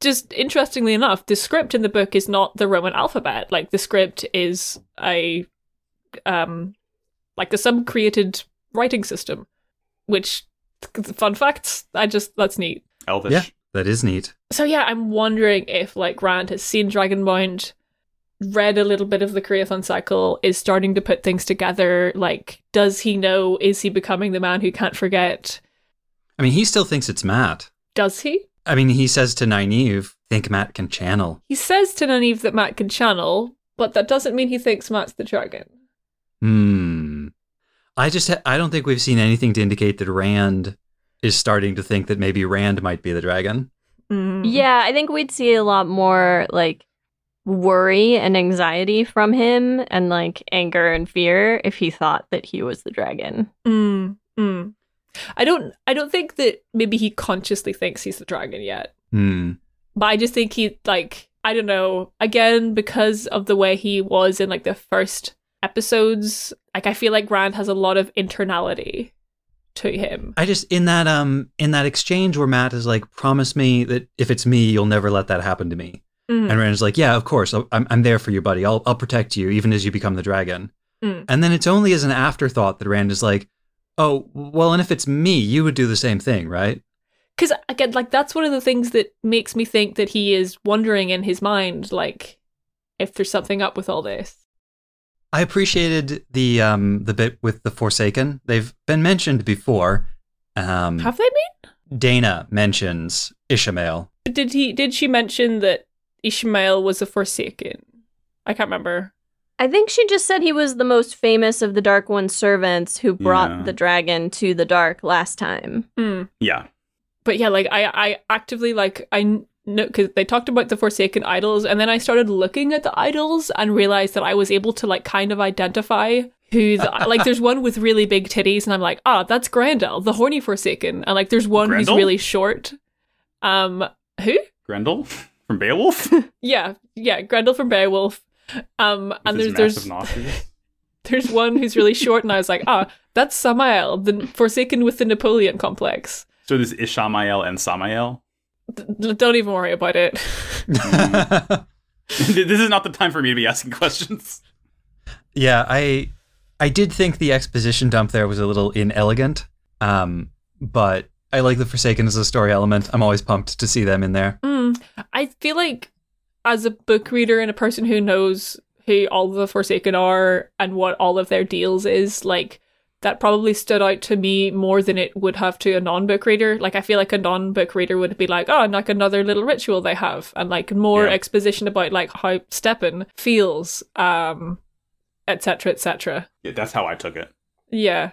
just interestingly enough, the script in the book is not the Roman alphabet. Like the script is a um like the some created writing system, which fun facts. I just that's neat. Elvish. Yeah. That is neat. So yeah, I'm wondering if like Rand has seen Dragonmount, read a little bit of the Karaethon cycle, is starting to put things together. Like, does he know? Is he becoming the man who can't forget? I mean, he still thinks it's Mat. Does he? I mean, he says to Nynaeve, think Mat can channel. He says to Nynaeve that Mat can channel, but that doesn't mean he thinks Mat's the dragon. Hmm. I just, ha- I don't think we've seen anything to indicate that Rand is starting to think that maybe Rand might be the dragon. Mm. Yeah, I think we'd see a lot more like worry and anxiety from him and like anger and fear if he thought that he was the dragon. Mm, mm. I don't. I don't think that maybe he consciously thinks he's the dragon yet. Hmm. But I just think he like I don't know. Again, because of the way he was in like the first episodes, like I feel like Rand has a lot of internality to him. I just in that um in that exchange where Mat is like, promise me that if it's me, you'll never let that happen to me. Mm. And Rand's like, yeah, of course, I'll- I'm I'm there for you, buddy. I'll I'll protect you even as you become the dragon. Mm. And then it's only as an afterthought that Rand is like, oh, well, and if it's me, you would do the same thing, right? Because again, like that's one of the things that makes me think that he is wondering in his mind, like if there's something up with all this. I appreciated the um the bit with the Forsaken. They've been mentioned before. Um, Have they been? Dana mentions Ishamael. Did he? Did she mention that Ishamael was a Forsaken? I can't remember. I think she just said he was the most famous of the Dark One's servants who brought Yeah. the dragon to the dark last time. Hmm. Yeah. but yeah, like I, I actively like I know because they talked about the Forsaken idols, and then I started looking at the idols and realized that I was able to like kind of identify who the like. There's one with really big titties, and I'm like, ah, that's Grendel, the horny Forsaken, and like there's one Grendel? who's really short. Um, who? Grendel from Beowulf. Yeah, yeah, Grendel from Beowulf. Um, With and there's there's there's one who's really short, and I was like, ah, that's Samael, the Forsaken with the Napoleon complex. So there's Ishamael and Samael. D- don't even worry about it. this is not the time for me to be asking questions. Yeah, I I did think the exposition dump there was a little inelegant. Um, but I like the Forsaken as a story element. I'm always pumped to see them in there. Mm, I feel like as a book reader and a person who knows who all the Forsaken are and what all of their deals is, like that probably stood out to me more than it would have to a non-book reader. Like I feel like a non-book reader would be like, oh, like another little ritual they have, and like more Yeah. exposition about like how Stepin feels, um, etc. etc. Yeah, that's how I took it. Yeah.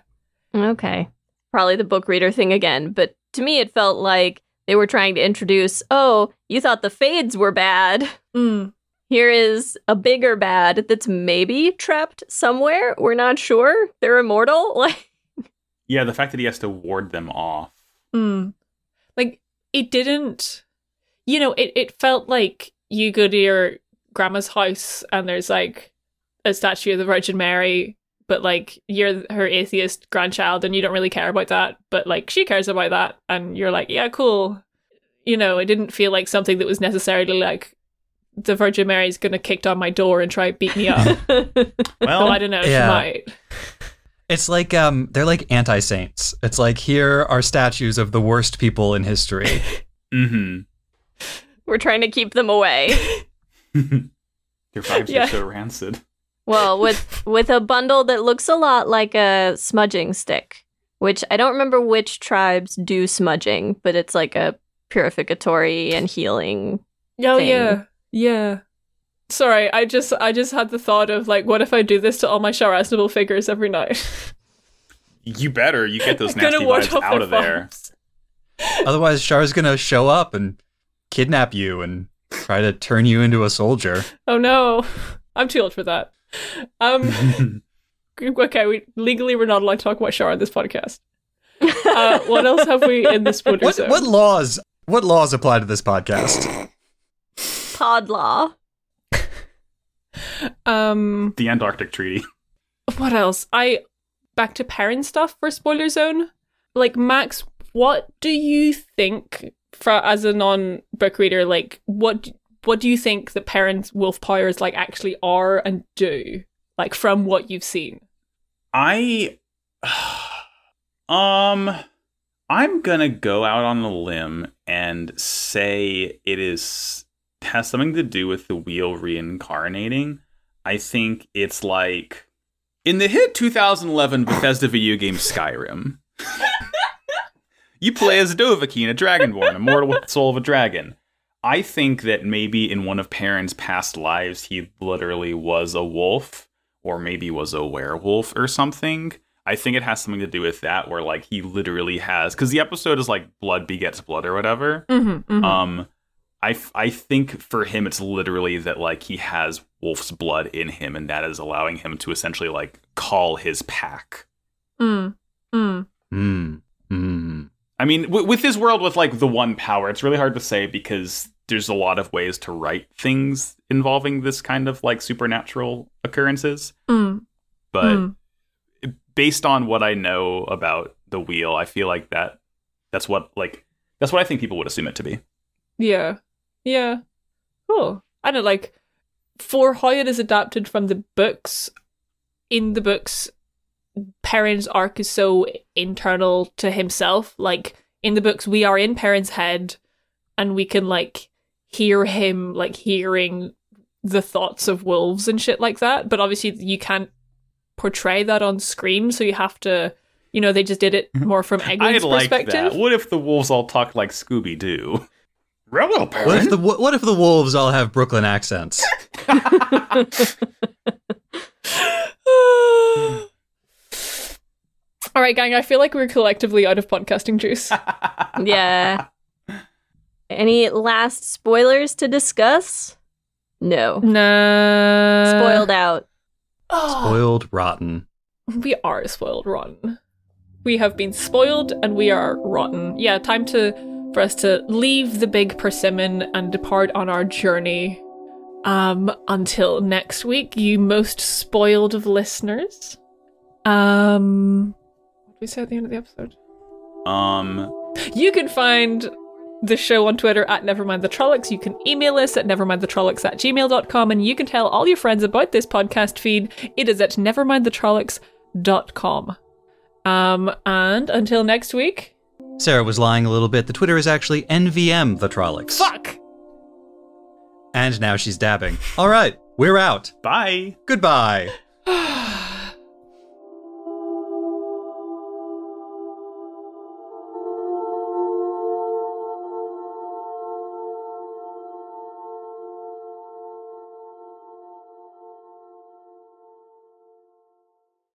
Okay. Probably the book reader thing again, but to me it felt like they were trying to introduce, oh, you thought the fades were bad. Mm. Here is a bigger bad that's maybe trapped somewhere. We're not sure. They're immortal. Like Yeah, the fact that he has to ward them off. Mm. Like it didn't you know, it, it felt like you go to your grandma's house and there's like a statue of the Virgin Mary, but like you're her atheist grandchild and you don't really care about that, but like she cares about that and you're like, Yeah, cool. You know, it didn't feel like something that was necessarily like the Virgin Mary's gonna kick down my door and try and beat me up. Well, oh, I don't know, yeah. she might. It's like um they're like anti saints. It's like here are statues of the worst people in history. mm-hmm. we're trying to keep them away. Their vibes Yeah. are so rancid. Well, with with a bundle that looks a lot like a smudging stick, which I don't remember which tribes do smudging, but it's like a purificatory and healing. Oh thing. yeah, yeah. Sorry, I just I just had the thought of like, what if I do this to all my Char Aznable figures every night? You better. You get those nasty ward vibes out their of there. farms. Otherwise, Char's gonna show up and kidnap you and try to turn you into a soldier. Oh no, I'm too old for that. Um, okay, we legally we're not allowed to talk about Char on this podcast. Uh, what else have we in this spoiler What zone? what laws what laws apply to this podcast? Pod law. Um, the Antarctic Treaty. what else? I back to Perrin stuff for spoiler zone. Like Max, what do you think for as a non book reader? Like what what do you think the Perrin's wolf powers like actually are and do? Like from what you've seen. I um I'm gonna go out on a limb and say it is has something to do with the wheel reincarnating. I think it's like in the hit 2011 Bethesda video game Skyrim. you play as Dovahkiin, a dragonborn, immortal with the soul of a dragon. I think that maybe in one of Perrin's past lives, he literally was a wolf, or maybe was a werewolf or something. I think it has something to do with that, where like he literally has, because the episode is like blood begets blood or whatever. Mm-hmm, Um, I, f- I think for him it's literally that like he has wolf's blood in him and that is allowing him to essentially like call his pack Mm. Mm. Hmm. Hmm. i mean w- with his world with like the one power it's really hard to say because there's a lot of ways to write things involving this kind of like supernatural occurrences Mm. but Mm. based on what i know about the wheel i feel like that that's what like that's what i think people would assume it to be Yeah. Yeah. Oh, I don't like for how it is adapted from the books. In the books, Perrin's arc is so internal to himself. Like in the books, we are in Perrin's head, and we can like hear him like hearing the thoughts of wolves and shit like that. But obviously, you can't portray that on screen, so you have to. You know, they just did it mm-hmm. more from i'd Egwene's like perspective. that what if the wolves all talk like scooby-doo Hello, What if the what if the wolves all have Brooklyn accents? All right, gang. I feel like we're collectively out of podcasting juice. Yeah. Any last spoilers to discuss? No. no. Spoiled out. Ah. Spoiled, rotten. We are spoiled rotten. We have been spoiled and we are rotten. Yeah, time to for us to leave the big persimmon and depart on our journey. Um, until next week, you most spoiled of listeners. Um, what did we say at the end of the episode? um You can find the show on Twitter at Nevermind the Trollocs. You can email us at nevermindthetrollocs at gmail.com and you can tell all your friends about this podcast feed. It is at nevermindthetrollocs.com. Um, and until next week, Sarah was lying a little bit. The Twitter is actually NVM the Trollocs. fuck! And now she's dabbing. All right, we're out. bye Goodbye.